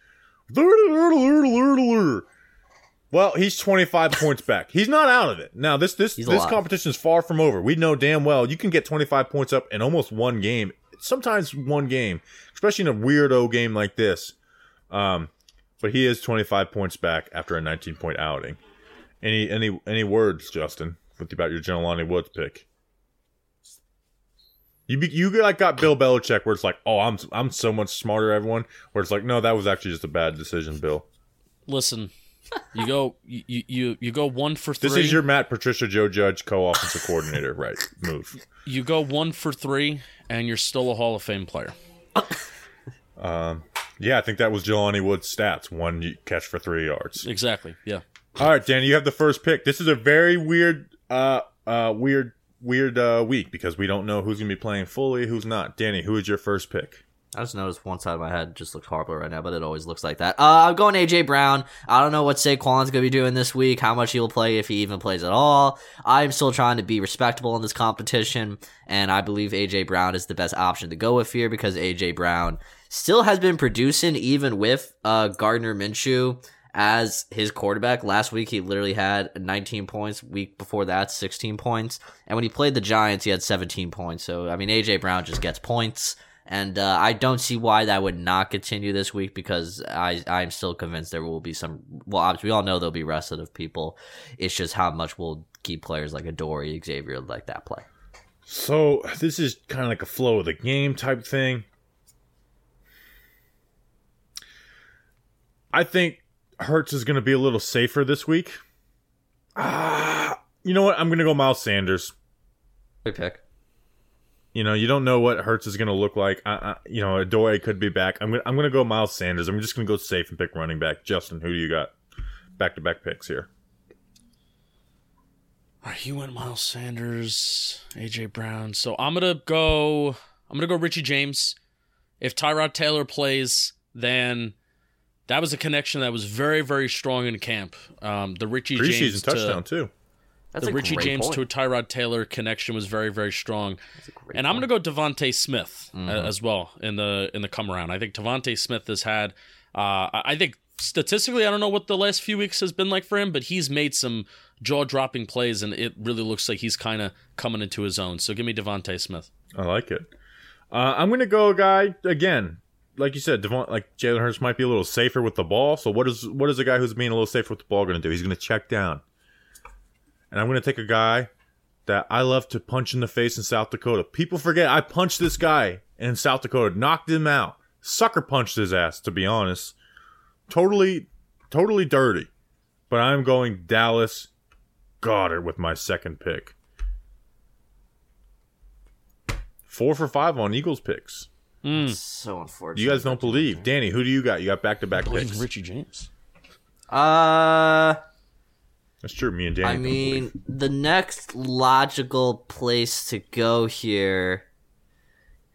Well, he's 25 points back. He's not out of it. Now, this this He's this competition is far from over. We know damn well you can get 25 points up in almost one game. Sometimes one game, especially in a weirdo game like this. Um, but he is 25 points back after a 19 point outing. Any any any words, Justin, with about your Jelani Woods pick? You be, you like got Bill Belichick where it's like, oh, I'm I'm so much smarter, everyone. Where it's like, no, that was actually just a bad decision, Bill. Listen, you go you, you you go one for three. This is your Matt Patricia Joe Judge co-offensive coordinator, right? Move. you go one for three, and you're still a Hall of Fame player. Um, Yeah, I think that was Jelani Wood's stats: one catch for three yards. Exactly. Yeah. All right, Danny, you have the first pick. This is a very weird, uh, uh, weird, weird uh, week because we don't know who's gonna be playing fully, who's not. Danny, who is your first pick? I just noticed one side of my head just looks horrible right now, but it always looks like that. Uh, I'm going AJ Brown. I don't know what Saquon's going to be doing this week, how much he'll play, if he even plays at all. I'm still trying to be respectable in this competition, and I believe AJ Brown is the best option to go with here because AJ Brown still has been producing even with uh, Gardner Minshew as his quarterback. Last week he literally had 19 points. Week before that, 16 points. And when he played the Giants, he had 17 points. So I mean, AJ Brown just gets points. And uh, I don't see why that would not continue this week because I I'm still convinced there will be some. Well, obviously we all know there'll be rested of people. It's just how much will keep players like Adoree, Xavier like that play. So this is kind of like a flow of the game type thing. I think Hurts is going to be a little safer this week. Ah, you know what? I'm going to go Miles Sanders. Good pick. You know, you don't know what Hurts is going to look like. I, I, you know, Adoy could be back. I'm gonna, I'm going to go Miles Sanders. I'm just going to go safe and pick running back. Justin, who do you got? Back to back picks here. All right, you went Miles Sanders, AJ Brown. So I'm gonna go. I'm gonna go Richie James. If Tyrod Taylor plays, then that was a connection that was very, very strong in camp. Um, the Richie Preseason James touchdown to, too. That's the a Richie great James point. to Tyrod Taylor connection was very, very strong. That's a And I'm going to go DeVonta Smith uh, Mhm. as well in the in the come around. I think DeVonta Smith has had. Uh, I I think statistically, I don't know what the last few weeks has been like for him, but he's made some jaw dropping plays, and it really looks like he's kind of coming into his own. So give me DeVonta Smith. I like it. Uh, I'm going to go a guy again. Like you said, Devon, like Jalen Hurts might be a little safer with the ball. So what is what is a guy who's being a little safer with the ball going to do? He's going to check down, and I'm going to take a guy that I love to punch in the face in South Dakota. People forget I punched this guy in South Dakota, knocked him out, sucker punched his ass. To be honest, totally, totally dirty. But I'm going Dallas Goedert with my second pick. Four for five on Eagles picks. Mm. so unfortunate. You guys don't that you believe. Danny, who do you got? You got back to back picks. Richie James. Uh, That's true. Me and Danny. I don't mean, the next logical place to go here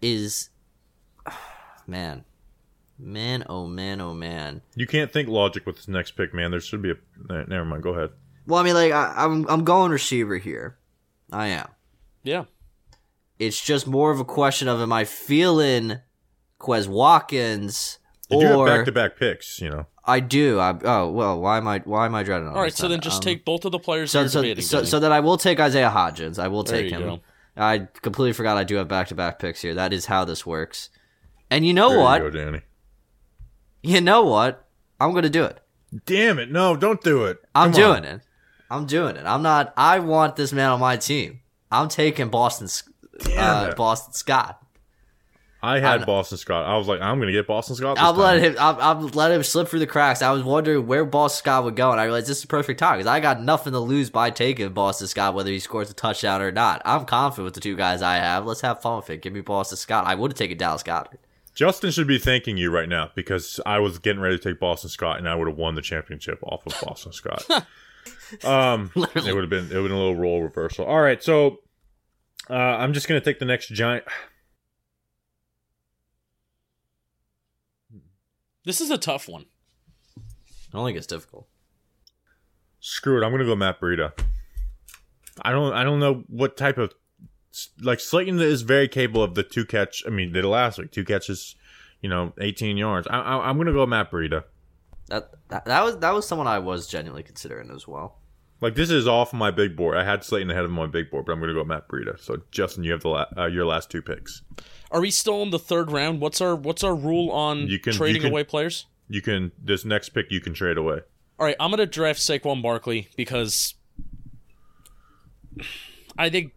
is, man, man, oh man, oh man. you can't think logic with this next pick, man. There should be a. eh, Never mind. Go ahead. Well, I mean, like I, I'm, I'm going receiver here. I am. Yeah. It's just more of a question of am I feeling Quez Watkins You do have or back to back picks. You know. I do. I, oh well, why am I why am I dreading? on All right. So then just Um, take both of the players so so debating. so, so that I will take Isaiah Hodgins. I will There take him. go. I completely forgot I do have back to back picks here. That is how this works. And you know There what? you go, Danny. You know what? I'm gonna do it. Damn it! No, don't do it. I'm Come on. doing it. I'm doing it. I'm not. I want this man on my team. I'm taking Boston. Uh. Boston Scott. I had know. Boston Scott. I was like, I'm gonna get Boston Scott. I'm letting him. I'm, I'm letting him slip through the cracks. I was wondering where Boston Scott would go, and I realized this is the perfect time because I got nothing to lose by taking Boston Scott, whether he scores a touchdown or not. I'm confident with the two guys I have. Let's have fun with it. Give me Boston Scott. I would have taken Dallas Goedert. Justin should be thanking you right now because I was getting ready to take Boston Scott and I would have won the championship off of Boston Scott. um, it would have been it would have been a little role reversal. All right, so uh, I'm just gonna take the next giant. This is a tough one. I don't think it's difficult. Screw it, I'm gonna go Matt Breida. I don't I don't know what type of like Slayton is very capable of the two catch. I mean, did it last week two catches, you know, 18 yards. I, I, I'm gonna go Matt Breida. That, that that was that was someone I was genuinely considering as well. Like this is off my big board. I had Slayton ahead of my big board, but I'm going to go Matt Breida. So Justin, you have the la- uh, your last two picks. Are we still in the third round? What's our what's our rule on You can- you trading can- away players? You can this next pick you can trade away. All right, I'm gonna draft Saquon Barkley because I think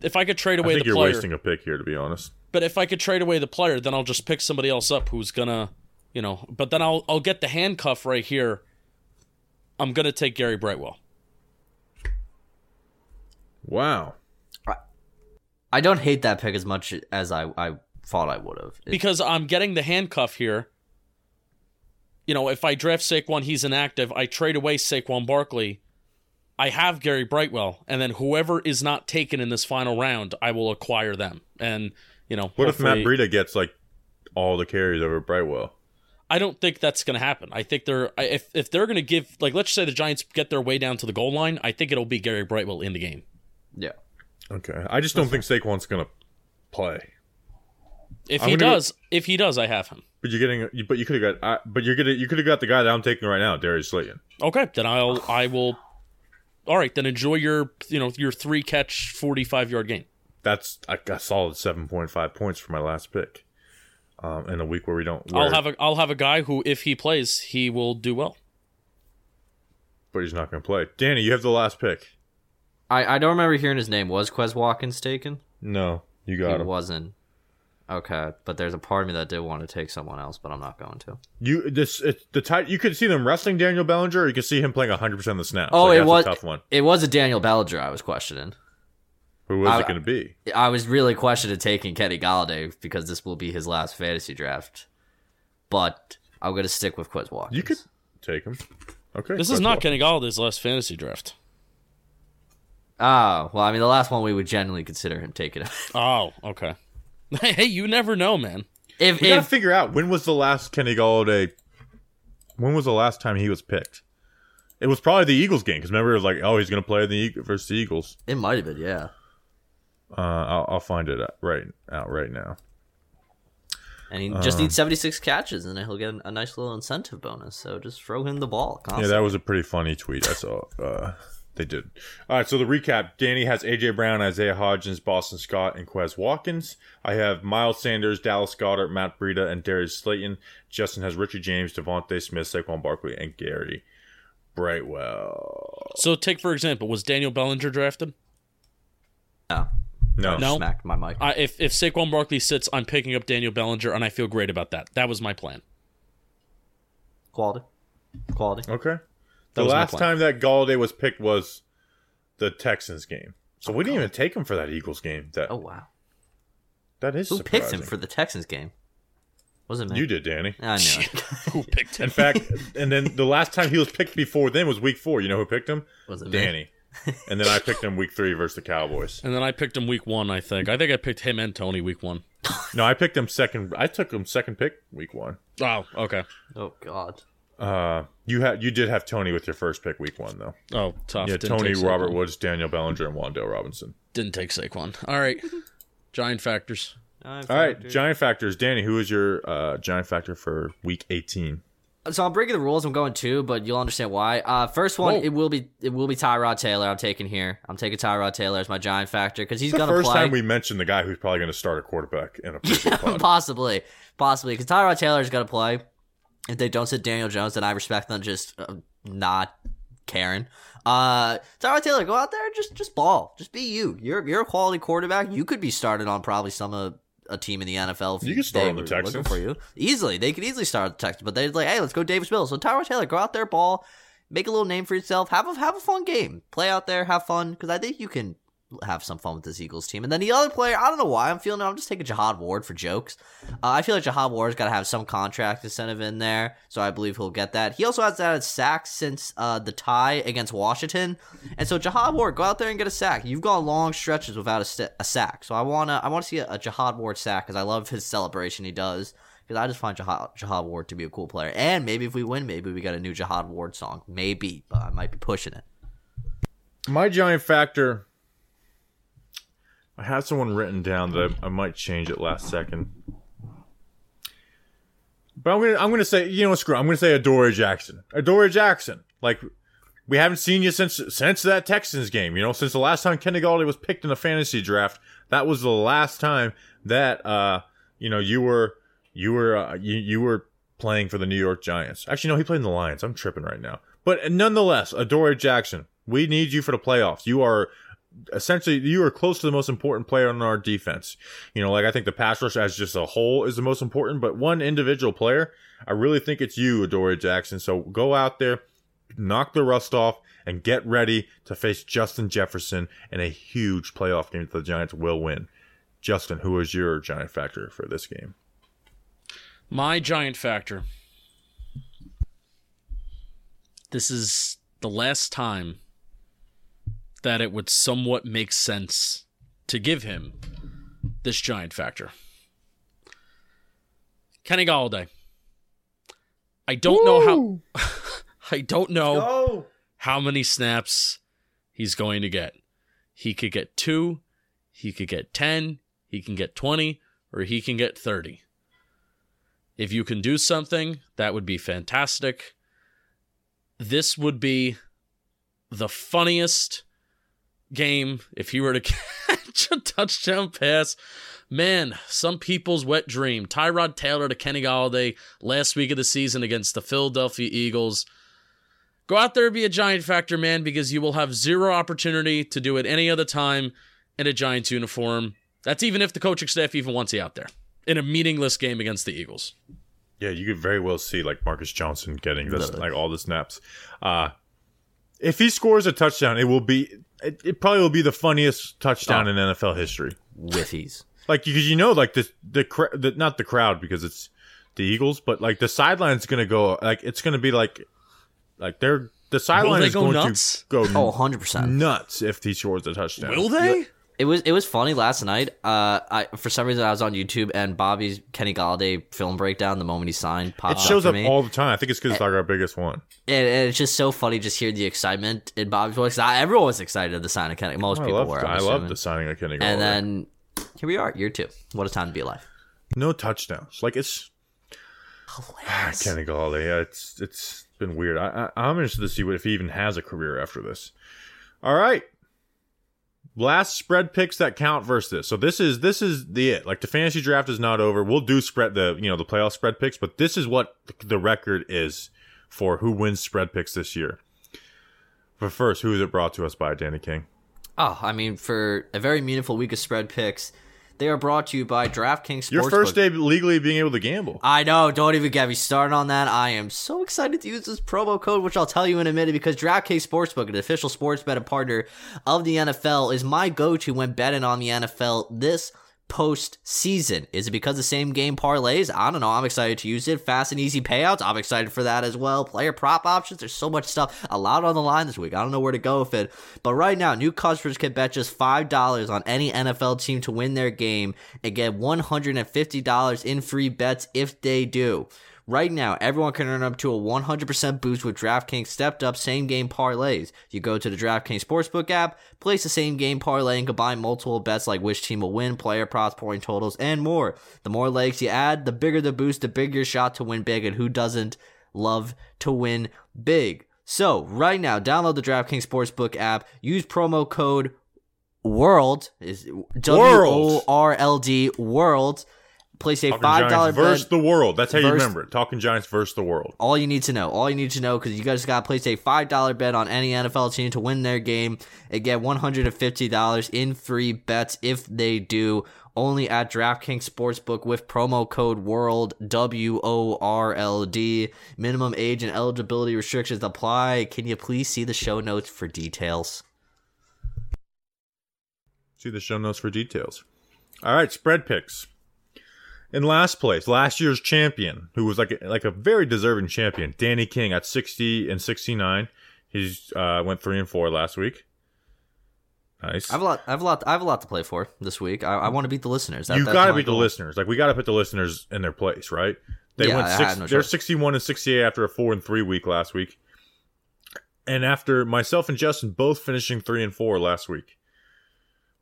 if I could trade I away think the you're player, wasting a pick here, to be honest. but if I could trade away the player, then I'll just pick somebody else up who's gonna, you know. But then I'll I'll get the handcuff right here. I'm gonna take Gary Brightwell. Wow. I don't hate that pick as much as I I thought I would have. because I'm getting the handcuff here. You know, if I draft Saquon, he's inactive. I trade away Saquon Barkley. I have Gary Brightwell, and then whoever is not taken in this final round, I will acquire them. And you know, What if Matt hopefully- Breida gets like all the carries over Brightwell? I don't think that's going to happen. I think they're if if they're going to give like let's say the Giants get their way down to the goal line, I think it'll be Gary Brightwell in the game. Yeah. Okay, I just don't think Saquon's going to play. If I'm he gonna go- does, if he does, I have him. But you're getting, you- but you could have got, I, but you're gonna, you could have got the guy that I'm taking right now, Darius Slayton. Okay, then I'll I will. All right, then enjoy your you know your three catch forty five yard game. That's a, a solid seven point five points for my last pick. Um, in a week where we don't, where, I'll have a I'll have a guy who, if he plays, he will do well. but he's not going to play. Danny, you have the last pick. I I don't remember hearing his name. Was Quez Watkins taken? No, you He got him. wasn't. Okay, but there's a part of me that did want to take someone else, but I'm not going to. You this it, the tight. You could see them wrestling Daniel Bellinger, or you could see him playing 100 percent of the snaps. Oh, Like, it was a tough one. It was a Daniel Bellinger I was questioning. Who was I- it going to be? I was really questioning taking Kenny Golladay because this will be his last fantasy draft. But I'm gonna stick with Quez Watkins. You could take him. Okay, This is not Paul. Kenny Golladay's last fantasy draft. Oh, well, I mean, the last one we would generally consider him taking. It. oh, okay. Hey, you never know, man. if We gotta figure out when was the last Kenny Golladay. When was the last time he was picked? It was probably the Eagles game because remember it was like, oh, he's going to play the Eag- versus the Eagles. it might have been, yeah. Uh, I'll, I'll find it out right out right now. And he Uh. just needs 76 catches, and he'll get a nice little incentive bonus. So just throw him the ball. Yeah, that was a pretty funny tweet. I saw. Uh, they did. All right, so the recap: Danny has AJ Brown, Isaiah Hodgins, Boston Scott, and Quez Watkins. I have Miles Sanders, Dallas Goedert, Matt Breida, and Darius Slayton. Justin has Richie James, DeVonta Smith, Saquon Barkley, and Gary Brightwell. So take for example, was Daniel Bellinger drafted? no. No, No. Smacked my mic. I, if if Saquon Barkley sits, I'm picking up Daniel Bellinger, and I feel great about that. That was my plan. Quality. Quality. Okay. The last time that Golladay was picked was the Texans game. So oh, we didn't even take him for that Eagles game. That Oh, wow. that is Who picked him for the Texans game? Wasn't me. You did, Danny. I know. Who picked him? In fact, and then the last time he was picked before then was week four. You know who picked him? Was it? Danny. and then I picked him week three versus the Cowboys. And then I picked him week one. I think. I think I picked him and Tony week one. No, I picked him second. I took him second pick week one. Oh, okay. Oh, God. Uh, you had you did have Tony with your first pick week one though. Oh, tough. Yeah, Didn't Tony, Robert Saquon. Woods, Daniel Bellinger, and Wan'Dale Robinson. Didn't take Saquon. All right. Giant factors. All right, giant factors. Danny, who is your uh, giant factor for week eighteen? So I'm breaking the rules. I'm going two, but you'll understand why. Uh, first one, Whoa. it will be it will be Tyrod Taylor. I'm taking here. I'm taking Tyrod Taylor as my giant factor because he's gonna play. first time we mentioned the guy who's probably going to start a quarterback in a possibly, possibly because Tyrod Taylor is gonna play. If they don't sit Daniel Jones, then I respect them just uh, not caring. Uh, Tyrod Taylor, go out there and just just ball, just be you. You're you're a quality quarterback. You could be started on probably some of a team in the NFL. You could start on the Texans. for you easily. They could easily start on the Texans, but they're like, hey, let's go Davis Mills. So Tyrod Taylor, go out there, ball, make a little name for yourself, have a have a fun game, play out there, have fun, because I think you can have some fun with this Eagles team. And then the other player, I don't know why I'm feeling it. I'm just taking Jihad Ward for jokes. Uh, I feel like Jihad Ward's got to have some contract incentive in there, so I believe he'll get that. He also has that sack since uh, the tie against Washington, and so Jihad Ward, go out there and get a sack. You've gone long stretches without a, st- a sack, so I wanna I want to see a, a Jihad Ward sack because I love his celebration he does. Because I just find Jihad, Jihad Ward to be a cool player, and maybe if we win, maybe we got a new Jihad Ward song, maybe, but I might be pushing it. My giant factor. I had someone written down that I, I might change it last second. But I'm gonna I'm gonna say you know screw. I'm gonna say Adoree Jackson. Adoree Jackson. Like we haven't seen you since since that Texans game. You know since the last time Kenny Golladay was picked in a fantasy draft. That was the last time that uh you know you were you were uh, you you were playing for the New York Giants. Actually, no, he played in the Lions. I'm tripping right now. But nonetheless, Adoree Jackson, we need you for the playoffs. You are essentially you are close to the most important player on our defense. You know, like I think the pass rush as just a whole is the most important, but one individual player, I really think it's you, Adoree Jackson. So go out there, knock the rust off, and get ready to face Justin Jefferson in a huge playoff game that the Giants will win. Justin, who is your giant factor for this game? My giant factor. This is the last time that it would somewhat make sense to give him this giant factor. Kenny Golladay. I don't know how I don't know how many snaps he's going to get. He could get 2, he could get 10, he can get 20, or he can get 30. If you can do something, that would be fantastic. This would be the funniest game if he were to catch a touchdown pass. Man, some people's wet dream. Tyrod Taylor to Kenny Golladay last week of the season against the Philadelphia Eagles. Go out there and be a Giant factor, man, because you will have zero opportunity to do it any other time in a Giants uniform. That's even if the coaching staff even wants you out there in a meaningless game against the Eagles. Yeah, you could very well see like Marcus Johnson getting this like all the snaps. Uh if he scores a touchdown, it will be it, it probably will be the funniest touchdown Oh. in NFL history. Whiffies. Like because you know like the the, cr- the not the crowd because it's the Eagles, but like the sideline's going to go like it's going to be like like they're the sideline is go going nuts? to go Oh, 100%. nuts if he scores a touchdown. Will they? It was it was funny last night. Uh, I for some reason I was on YouTube and Bobby's Kenny Golladay film breakdown the moment he signed It shows up, up all the time. I think it's because it's like our biggest one. and, and it's just so funny just hear the excitement in Bobby's voice. I, everyone was excited at the signing of Kenny. Most people love were. I love the signing of Kenny Golladay. And then here we are, year two. What a time to be alive. no touchdowns. Like it's Hilarious. Kenny Golladay. Yeah, it's it's been weird. I, I I'm interested to see what if he even has a career after this. All right. Last spread picks that count versus this. So this is this is the it. Like the fantasy draft is not over. We'll do spread the you know the playoff spread picks, but this is what the record is for who wins spread picks this year. But first, who is it brought to us by Danny King? Oh, I mean, for a very meaningful week of spread picks, they are brought to you by DraftKings Sportsbook. Your first day legally being able to gamble. I know. Don't even get me started on that. I am so excited to use this promo code, which I'll tell you in a minute, because DraftKings Sportsbook, an official sports betting partner of the NFL, is my go-to when betting on the NFL this postseason. Is it because the same game parlays? I don't know. I'm excited to use it. Fast and easy payouts. I'm excited for that as well. Player prop options. There's so much stuff allowed on the line this week. I don't know where to go with it. But right now, new customers can bet just $5 on any NFL team to win their game and get $150 in free bets if they do. Right now, everyone can earn up to a 100% boost with DraftKings stepped up same game parlays. You go to the DraftKings Sportsbook app, place the same game parlay, and combine multiple bets like which team will win, player props, point totals, and more. The more legs you add, the bigger the boost, the bigger your shot to win big, and who doesn't love to win big? So, right now, download the DraftKings Sportsbook app, use promo code WORLD, is W O R L D, WORLD place a Talking five dollar dollar versus bet. the world. That's how you Versus- remember it. Talking Giants versus the world. All you need to know, all you need to know, because you guys got to place a five dollar bet on any NFL team to win their game and get one hundred and fifty dollars in free bets if they do. Only at DraftKings Sportsbook with promo code World W O R L D. Minimum age and eligibility restrictions apply. Can you please see the show notes for details? See the show notes for details. All right, spread picks. In last place, last year's champion, who was like a, like a very deserving champion, Danny King at 60 and 69. He's uh, went three and four last week. Nice. I have a lot. I have a lot. I have a lot to play for this week. I, I want to beat the listeners. That, you got to beat the listeners. Like we got to put the listeners in their place, right? They Yeah, went six. no they're 61 and 68 after a four and three week last week, and after myself and Justin both finishing three and four last week,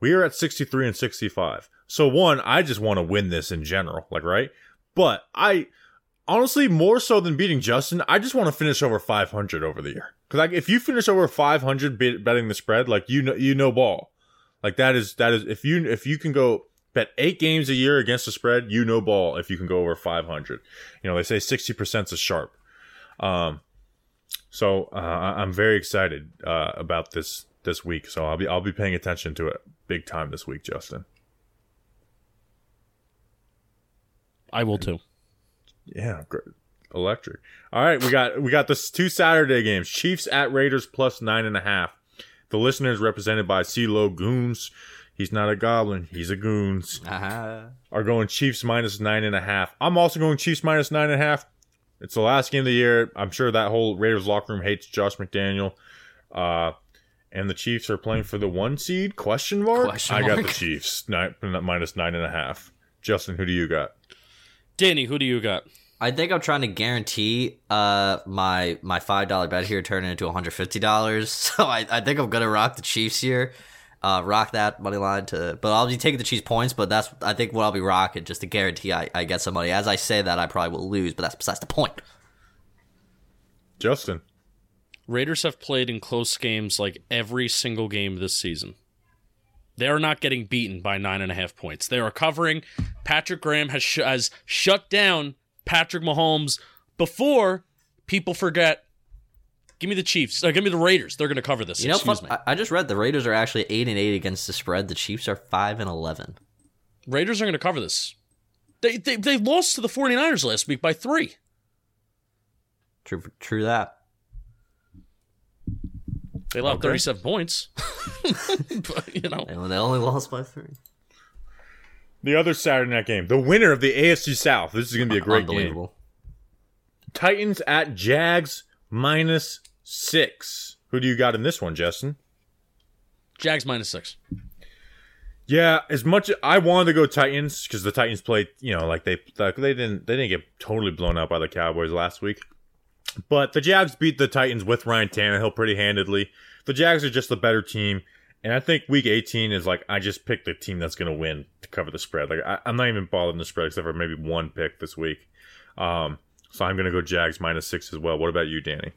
we are at 63 and 65. So one, I just want to win this in general, like right. But I honestly more so than beating Justin, I just want to finish over 500 over the year. Because like if you finish over 500 bet- betting the spread, like you know you know ball. Like that is that is if you if you can go bet eight games a year against the spread, you know ball. If you can go over five hundred, you know they say sixty percent is sharp. Um, so uh, I'm very excited uh, about this this week. So I'll be I'll be paying attention to it big time this week, Justin. I will too. Yeah, great. electric. All right, we got we got this two Saturday games: Chiefs at Raiders plus nine and a half. The listeners represented by CeeLo Goons. He's not a goblin. He's a goons. Uh-huh. are going Chiefs minus nine and a half. I'm also going Chiefs minus nine and a half. It's the last game of the year. I'm sure that whole Raiders locker room hates Josh McDaniel. Uh, and the Chiefs are playing for the one seed? Question mark. Question I got the Chiefs nine, minus nine and a half. Justin, who do you got? Danny, who do you got? I think I'm trying to guarantee uh my my five dollar bet here turning into 150 dollars. So I, I think I'm gonna rock the Chiefs here. Uh, rock that money line to, but I'll be taking the Chiefs points. But that's I think what I'll be rocking just to guarantee I, I get some money. As I say that, I probably will lose, but that's besides the point. Justin. Raiders have played in close games like every single game this season. They are not getting beaten by nine and a half points. They are covering. Patrick Graham has sh- has shut down Patrick Mahomes before people forget. Give me the Chiefs. Uh, give me the Raiders. They're going to cover this. You know, Excuse fun- me. I, just read the Raiders are actually eight and eight against the spread. The Chiefs are five and eleven. Raiders are going to cover this. They, they they lost to the 49ers last week by three. True, true that. They allowed Okay. 37 points. but, you know. And they only lost by three. The other Saturday night game. The winner of the AFC South. This is going to be a great game. Titans at Jags minus six. Who do you got in this one, Justin? Jags minus six. Yeah, as much I wanted to go Titans because the Titans played, you know, like they like they didn't they didn't get totally blown out by the Cowboys last week, but the Jags beat the Titans with Ryan Tannehill pretty handedly. The Jags are just the better team, and I think Week 18 is like I just picked the team that's going to win to cover the spread. Like I, I'm not even bothering the spread except for maybe one pick this week. Um, so I'm going to go Jags minus six as well. What about you, Danny?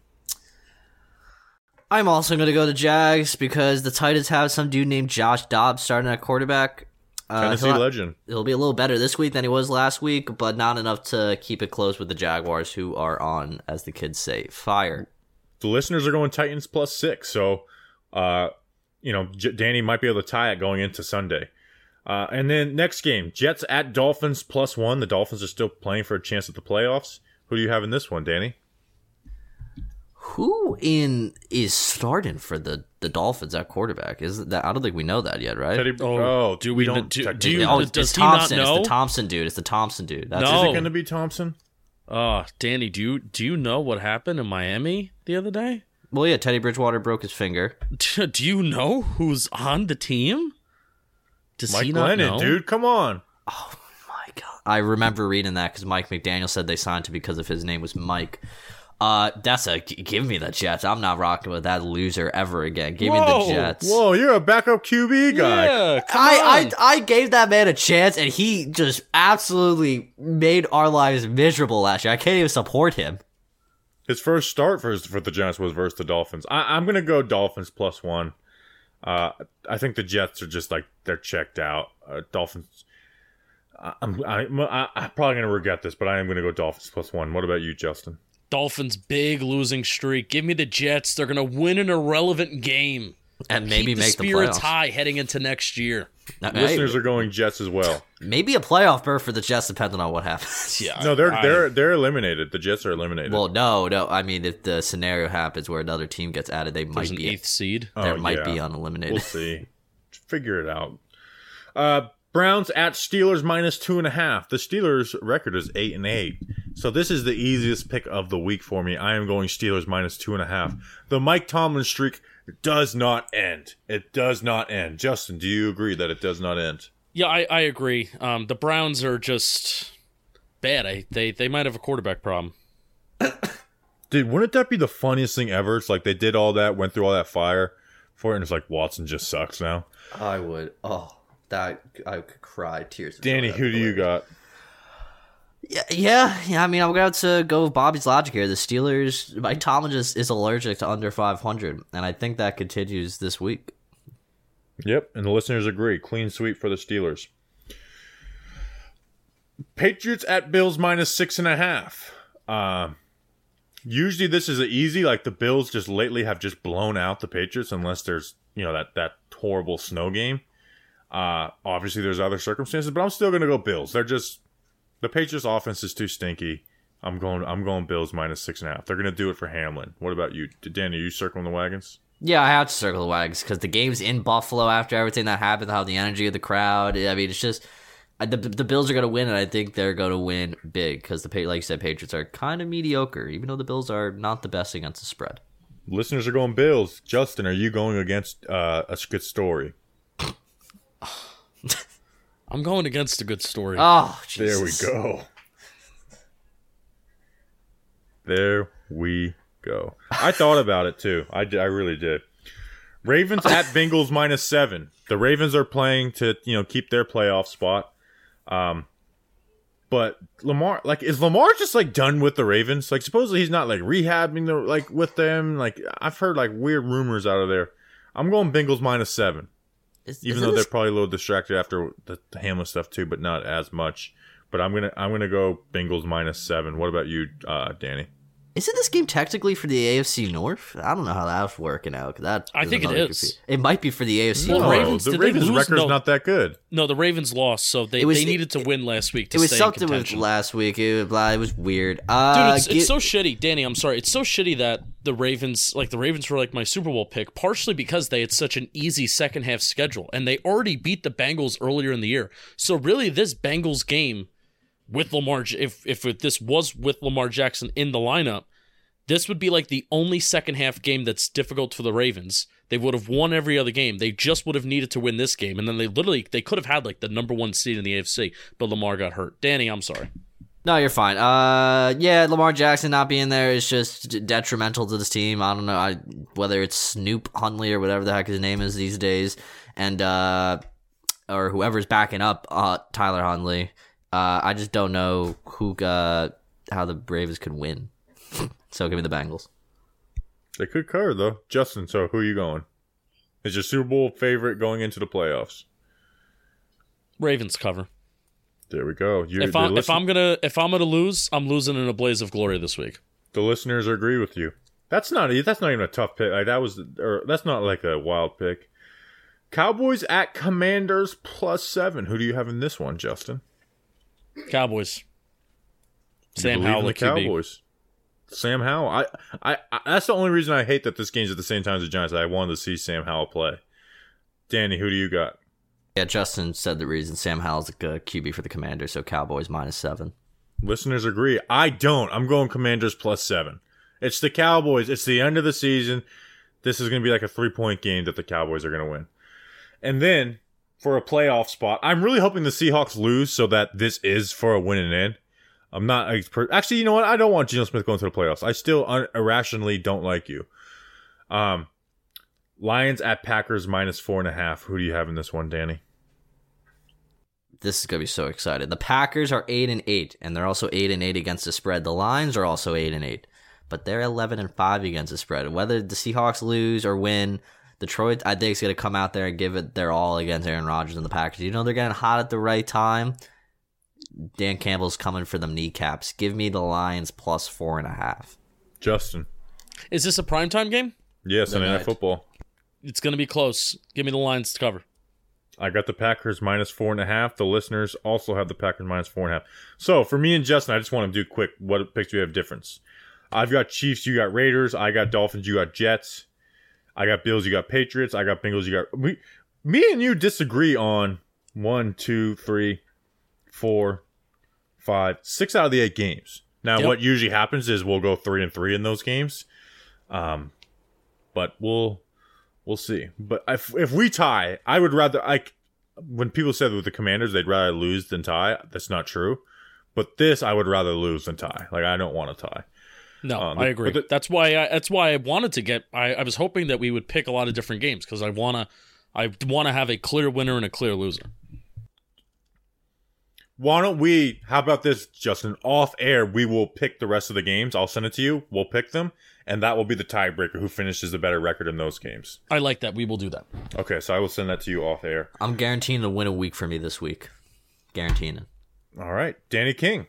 I'm also going to go to Jags because the Titans have some dude named Josh Dobbs starting at quarterback. Uh, Tennessee he'll, legend. he'll be a little better this week than he was last week, but not enough to keep it close with the Jaguars, who are on, as the kids say, fire. the listeners are going Titans plus six. So, uh, you know, J- Danny might be able to tie it going into Sunday. Uh, and then next game, Jets at Dolphins plus one. The Dolphins are still playing for a chance at the playoffs. Who do you have in this one, Danny? Who in is starting for the, the Dolphins at quarterback? Is that I don't think we know that yet, right? Teddy, Oh, oh, do we- don't do- do you- know. oh, does it's he not Thompson. know? It's the Thompson dude. It's the Thompson dude. That's No. Is it going to be Thompson? Uh, Danny, do you do you know what happened in Miami the other day? Well, yeah. Teddy Bridgewater broke his finger. Do you know who's on the team? Does Mike he not Glennon, know? dude, come on. Oh my God, I remember reading that because Mike McDaniel said they signed him because of his name was Mike. Uh, that's a g- give me the Jets. I'm not rocking with that loser ever again. Give me the Jets. Whoa, you're a backup QB guy. Yeah, come I, on. I I gave that man a chance, and he just absolutely made our lives miserable last year. I can't even support him. His first start for for the Jets was versus the Dolphins. I, I'm gonna go Dolphins plus one. Uh, I think the Jets are just like they're checked out. Uh, Dolphins. I- I'm I'm, I- I'm probably gonna regret this, but I am gonna go Dolphins plus one. What about you, Justin? Dolphins big losing streak. Give me the Jets. They're gonna win an irrelevant game. and maybe Keep the make the, spirits playoffs. high heading into next year. Hey, Listeners are going Jets as well. maybe a playoff berth for the Jets, depending on what happens. Yeah. No, they're I- they're they're eliminated. The Jets are eliminated. Well, no, no. I mean, if the scenario happens where another team gets added, they There's might an be eighth seed. there Oh, might yeah. be uneliminated. We'll see. Figure it out. Uh, Browns at Steelers minus two and a half. The Steelers' record is eight and eight, so this is the easiest pick of the week for me. I am going Steelers minus two and a half. The Mike Tomlin streak does not end. It does not end. Justin, do you agree that it does not end? Yeah, I, I agree. Um, the Browns are just bad. I, they they might have a quarterback problem. Dude, wouldn't that be the funniest thing ever? It's like they did all that, went through all that fire for it, and it's like Watson just sucks now. I would. Oh, that I could cry tears. Danny, who do you got? Yeah, yeah, yeah. I mean, I'm going to go with Bobby's logic here. The Steelers, Mike Tomlin just is allergic to under 500, and I think that continues this week. Yep, and the listeners agree. Clean sweep for the Steelers. Patriots at Bills minus six and a half. Uh, usually this is a easy. Like the Bills just lately have just blown out the Patriots unless there's you know that that horrible snow game. Uh, obviously there's other circumstances, but I'm still gonna go Bills. They're just the Patriots offense is too stinky. I'm going. I'm going Bills minus six and a half. They're gonna do it for Hamlin. What about you, Danny? Are you circling the wagons? Yeah, I have to circle the wagons because the game's in Buffalo after everything that happened, how the energy of the crowd. I mean, it's just the the Bills are going to win, and I think they're going to win big because the like you said, Patriots are kind of mediocre, even though the Bills are not the best against the spread. Listeners are going Bills. Justin, are you going against uh, a good story? I'm going against a good story. Oh, There we go. There we go. I thought about it too. I, d- I really did. Ravens at Bengals minus seven. The Ravens are playing to you know keep their playoff spot. Um, but Lamar, like, is Lamar just like done with the Ravens? Like, supposedly he's not like rehabbing the like with them. Like, I've heard like weird rumors out of there. I'm going Bengals minus seven Is- even though they're probably a little distracted after the, the Hamlin stuff too, but not as much. But I'm gonna I'm gonna go Bengals minus seven. What about you, uh, Danny? Isn't this game technically for the AFC North? I don't know how that's working out. 'cause That I think it is. another confu- It might be for the AFC Well, North. Ravens- the Ravens' lose? record's No. not that good. no, the Ravens lost, so they, was- they needed to win last week to It was stay in something with last week. It was, blah, it was weird. Dude, Uh, it's, gi- it's so shitty, Danny. I'm sorry. It's so shitty that the Ravens, like the Ravens, were like my Super Bowl pick, partially because they had such an easy second half schedule, and they already beat the Bengals earlier in the year. So really, this Bengals game with Lamar, if if this was with Lamar Jackson in the lineup, this would be like the only second half game that's difficult for the Ravens. They would have won every other game. They just would have needed to win this game, and then they literally they could have had like the number one seed in the AFC, but Lamar got hurt. Danny, I'm sorry. No, you're fine. Uh, yeah, Lamar Jackson not being there is just detrimental to this team. I don't know I, whether it's Snoop Huntley or whatever the heck his name is these days, and uh, or whoever's backing up uh, Tyler Huntley. Uh, I just don't know who uh, how the Ravens could win. so give me the Bengals. They could cover though. Justin, so who are you going? Is your Super Bowl favorite going into the playoffs? Ravens cover. There we go. You, if I'm if I'm gonna if I'm gonna lose, I'm losing in a blaze of glory this week. the listeners agree with you. That's not that's not even a tough pick. Like that was, or that's not like a wild pick. Cowboys at Commanders plus seven. Who do you have in this one, Justin? Cowboys. Sam believe Howell the at QB. Cowboys. Sam Howell. I, I, I, that's the only reason I hate that this game's at the same time as the Giants. I wanted to see Sam Howell play. Danny, who do you got? Yeah, Justin said the reason Sam Howell's a good QB for the Commanders, so Cowboys minus seven. Listeners agree. I don't. I'm going Commanders plus seven. It's the Cowboys. It's the end of the season. This is going to be like a three point game that the Cowboys are going to win. And then for a playoff spot, I'm really hoping the Seahawks lose so that this is for a win and in. I'm not actually. You know what? I don't want Geno Smith going to the playoffs. I still un- irrationally don't like you. Um, Lions at Packers minus four and a half. Who do you have in this one, Danny? this is gonna be so excited. The Packers are eight and eight, and they're also eight and eight against the spread. The Lions are also eight and eight, but they're eleven and five against the spread. Whether the Seahawks lose or win, Detroit I think is gonna come out there and give it their all against Aaron Rodgers and the Packers. You know they're getting hot at the right time. Dan Campbell's coming for them kneecaps. Give me the Lions plus four and a half. Justin. Is this a primetime game? Yes, Sunday Night night. Football. It's going to be close. Give me the Lions to cover. I got the Packers minus four and a half. The listeners also have the Packers minus four and a half. So for me and Justin, I just want to do quick. What picks do we have difference? I've got Chiefs. You got Raiders. I got Dolphins. You got Jets. I got Bills. You got Patriots. I got Bengals. You got we. Me and you disagree on one, two, three, four, five, six out of the eight games. Now, Yep. what usually happens is we'll go three and three in those games. Um, but we'll we'll see. But if if we tie, I would rather like when people said with the Commanders they'd rather lose than tie. That's not true. But this, I would rather lose than tie. Like I don't want to tie. No, Um, I agree. the- that's why I, that's why I wanted to get. I, I was hoping that we would pick a lot of different games because I wanna I want to have a clear winner and a clear loser. Why don't we? How about this, Justin? Off air, we will pick the rest of the games. I'll send it to you. We'll pick them, and that will be the tiebreaker. Who finishes the better record in those games? I like that. We will do that. Okay, so I will send that to you off air. I'm guaranteeing to win a week for me this week. Guaranteeing it. All right, Danny King.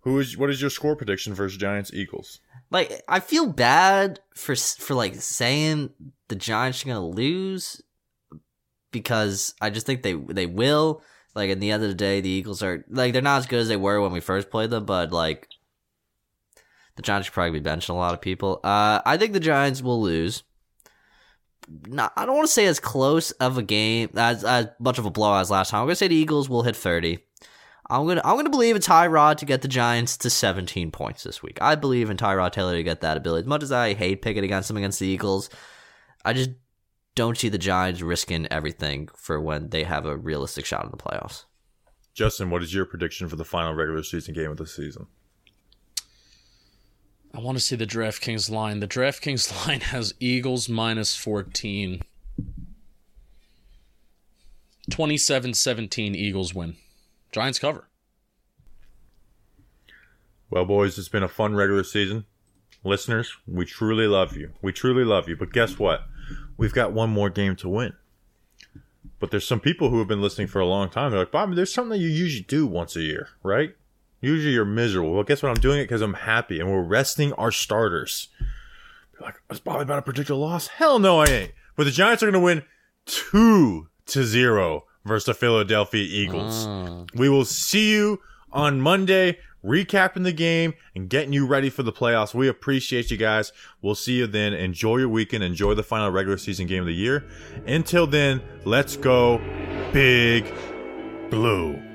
Who is? What is your score prediction versus Giants Eagles? Like I feel bad for for like saying the Giants are gonna lose because I just think they they will. Like at the end of the day, the Eagles are like they're not as good as they were when we first played them, but like the Giants should probably be benching a lot of people. Uh, I think the Giants will lose. Not, I don't want to say as close of a game as as much of a blowout as last time. I'm gonna say the Eagles will hit thirty. I'm gonna I'm gonna believe in Tyrod to get the Giants to 17 points this week. I believe in Tyrod Taylor to get that ability. As much as I hate picking against them against the Eagles, I just don't see the Giants risking everything for when they have a realistic shot in the playoffs. Justin, what is your prediction for the final regular season game of the season? I want to see the DraftKings line. The DraftKings line has Eagles minus 14. 27-17 Eagles win. Giants cover. Well, boys, it's been a fun regular season. Listeners, we truly love you. We truly love you. But guess what? We've got one more game to win. But there's some people who have been listening for a long time. They're like, Bobby, there's something that you usually do once a year, right? Usually you're miserable. Well, guess what? I'm doing it because I'm happy and we're resting our starters. You're like, is Bobby about to predict a loss? Hell no, I ain't. But the Giants are going to win 2 to 0 versus the Philadelphia Eagles. Ah. We will see you on Monday, recapping the game and getting you ready for the playoffs. We appreciate you guys. We'll see you then. Enjoy your weekend. Enjoy the final regular season game of the year. Until then, let's go, Big Blue.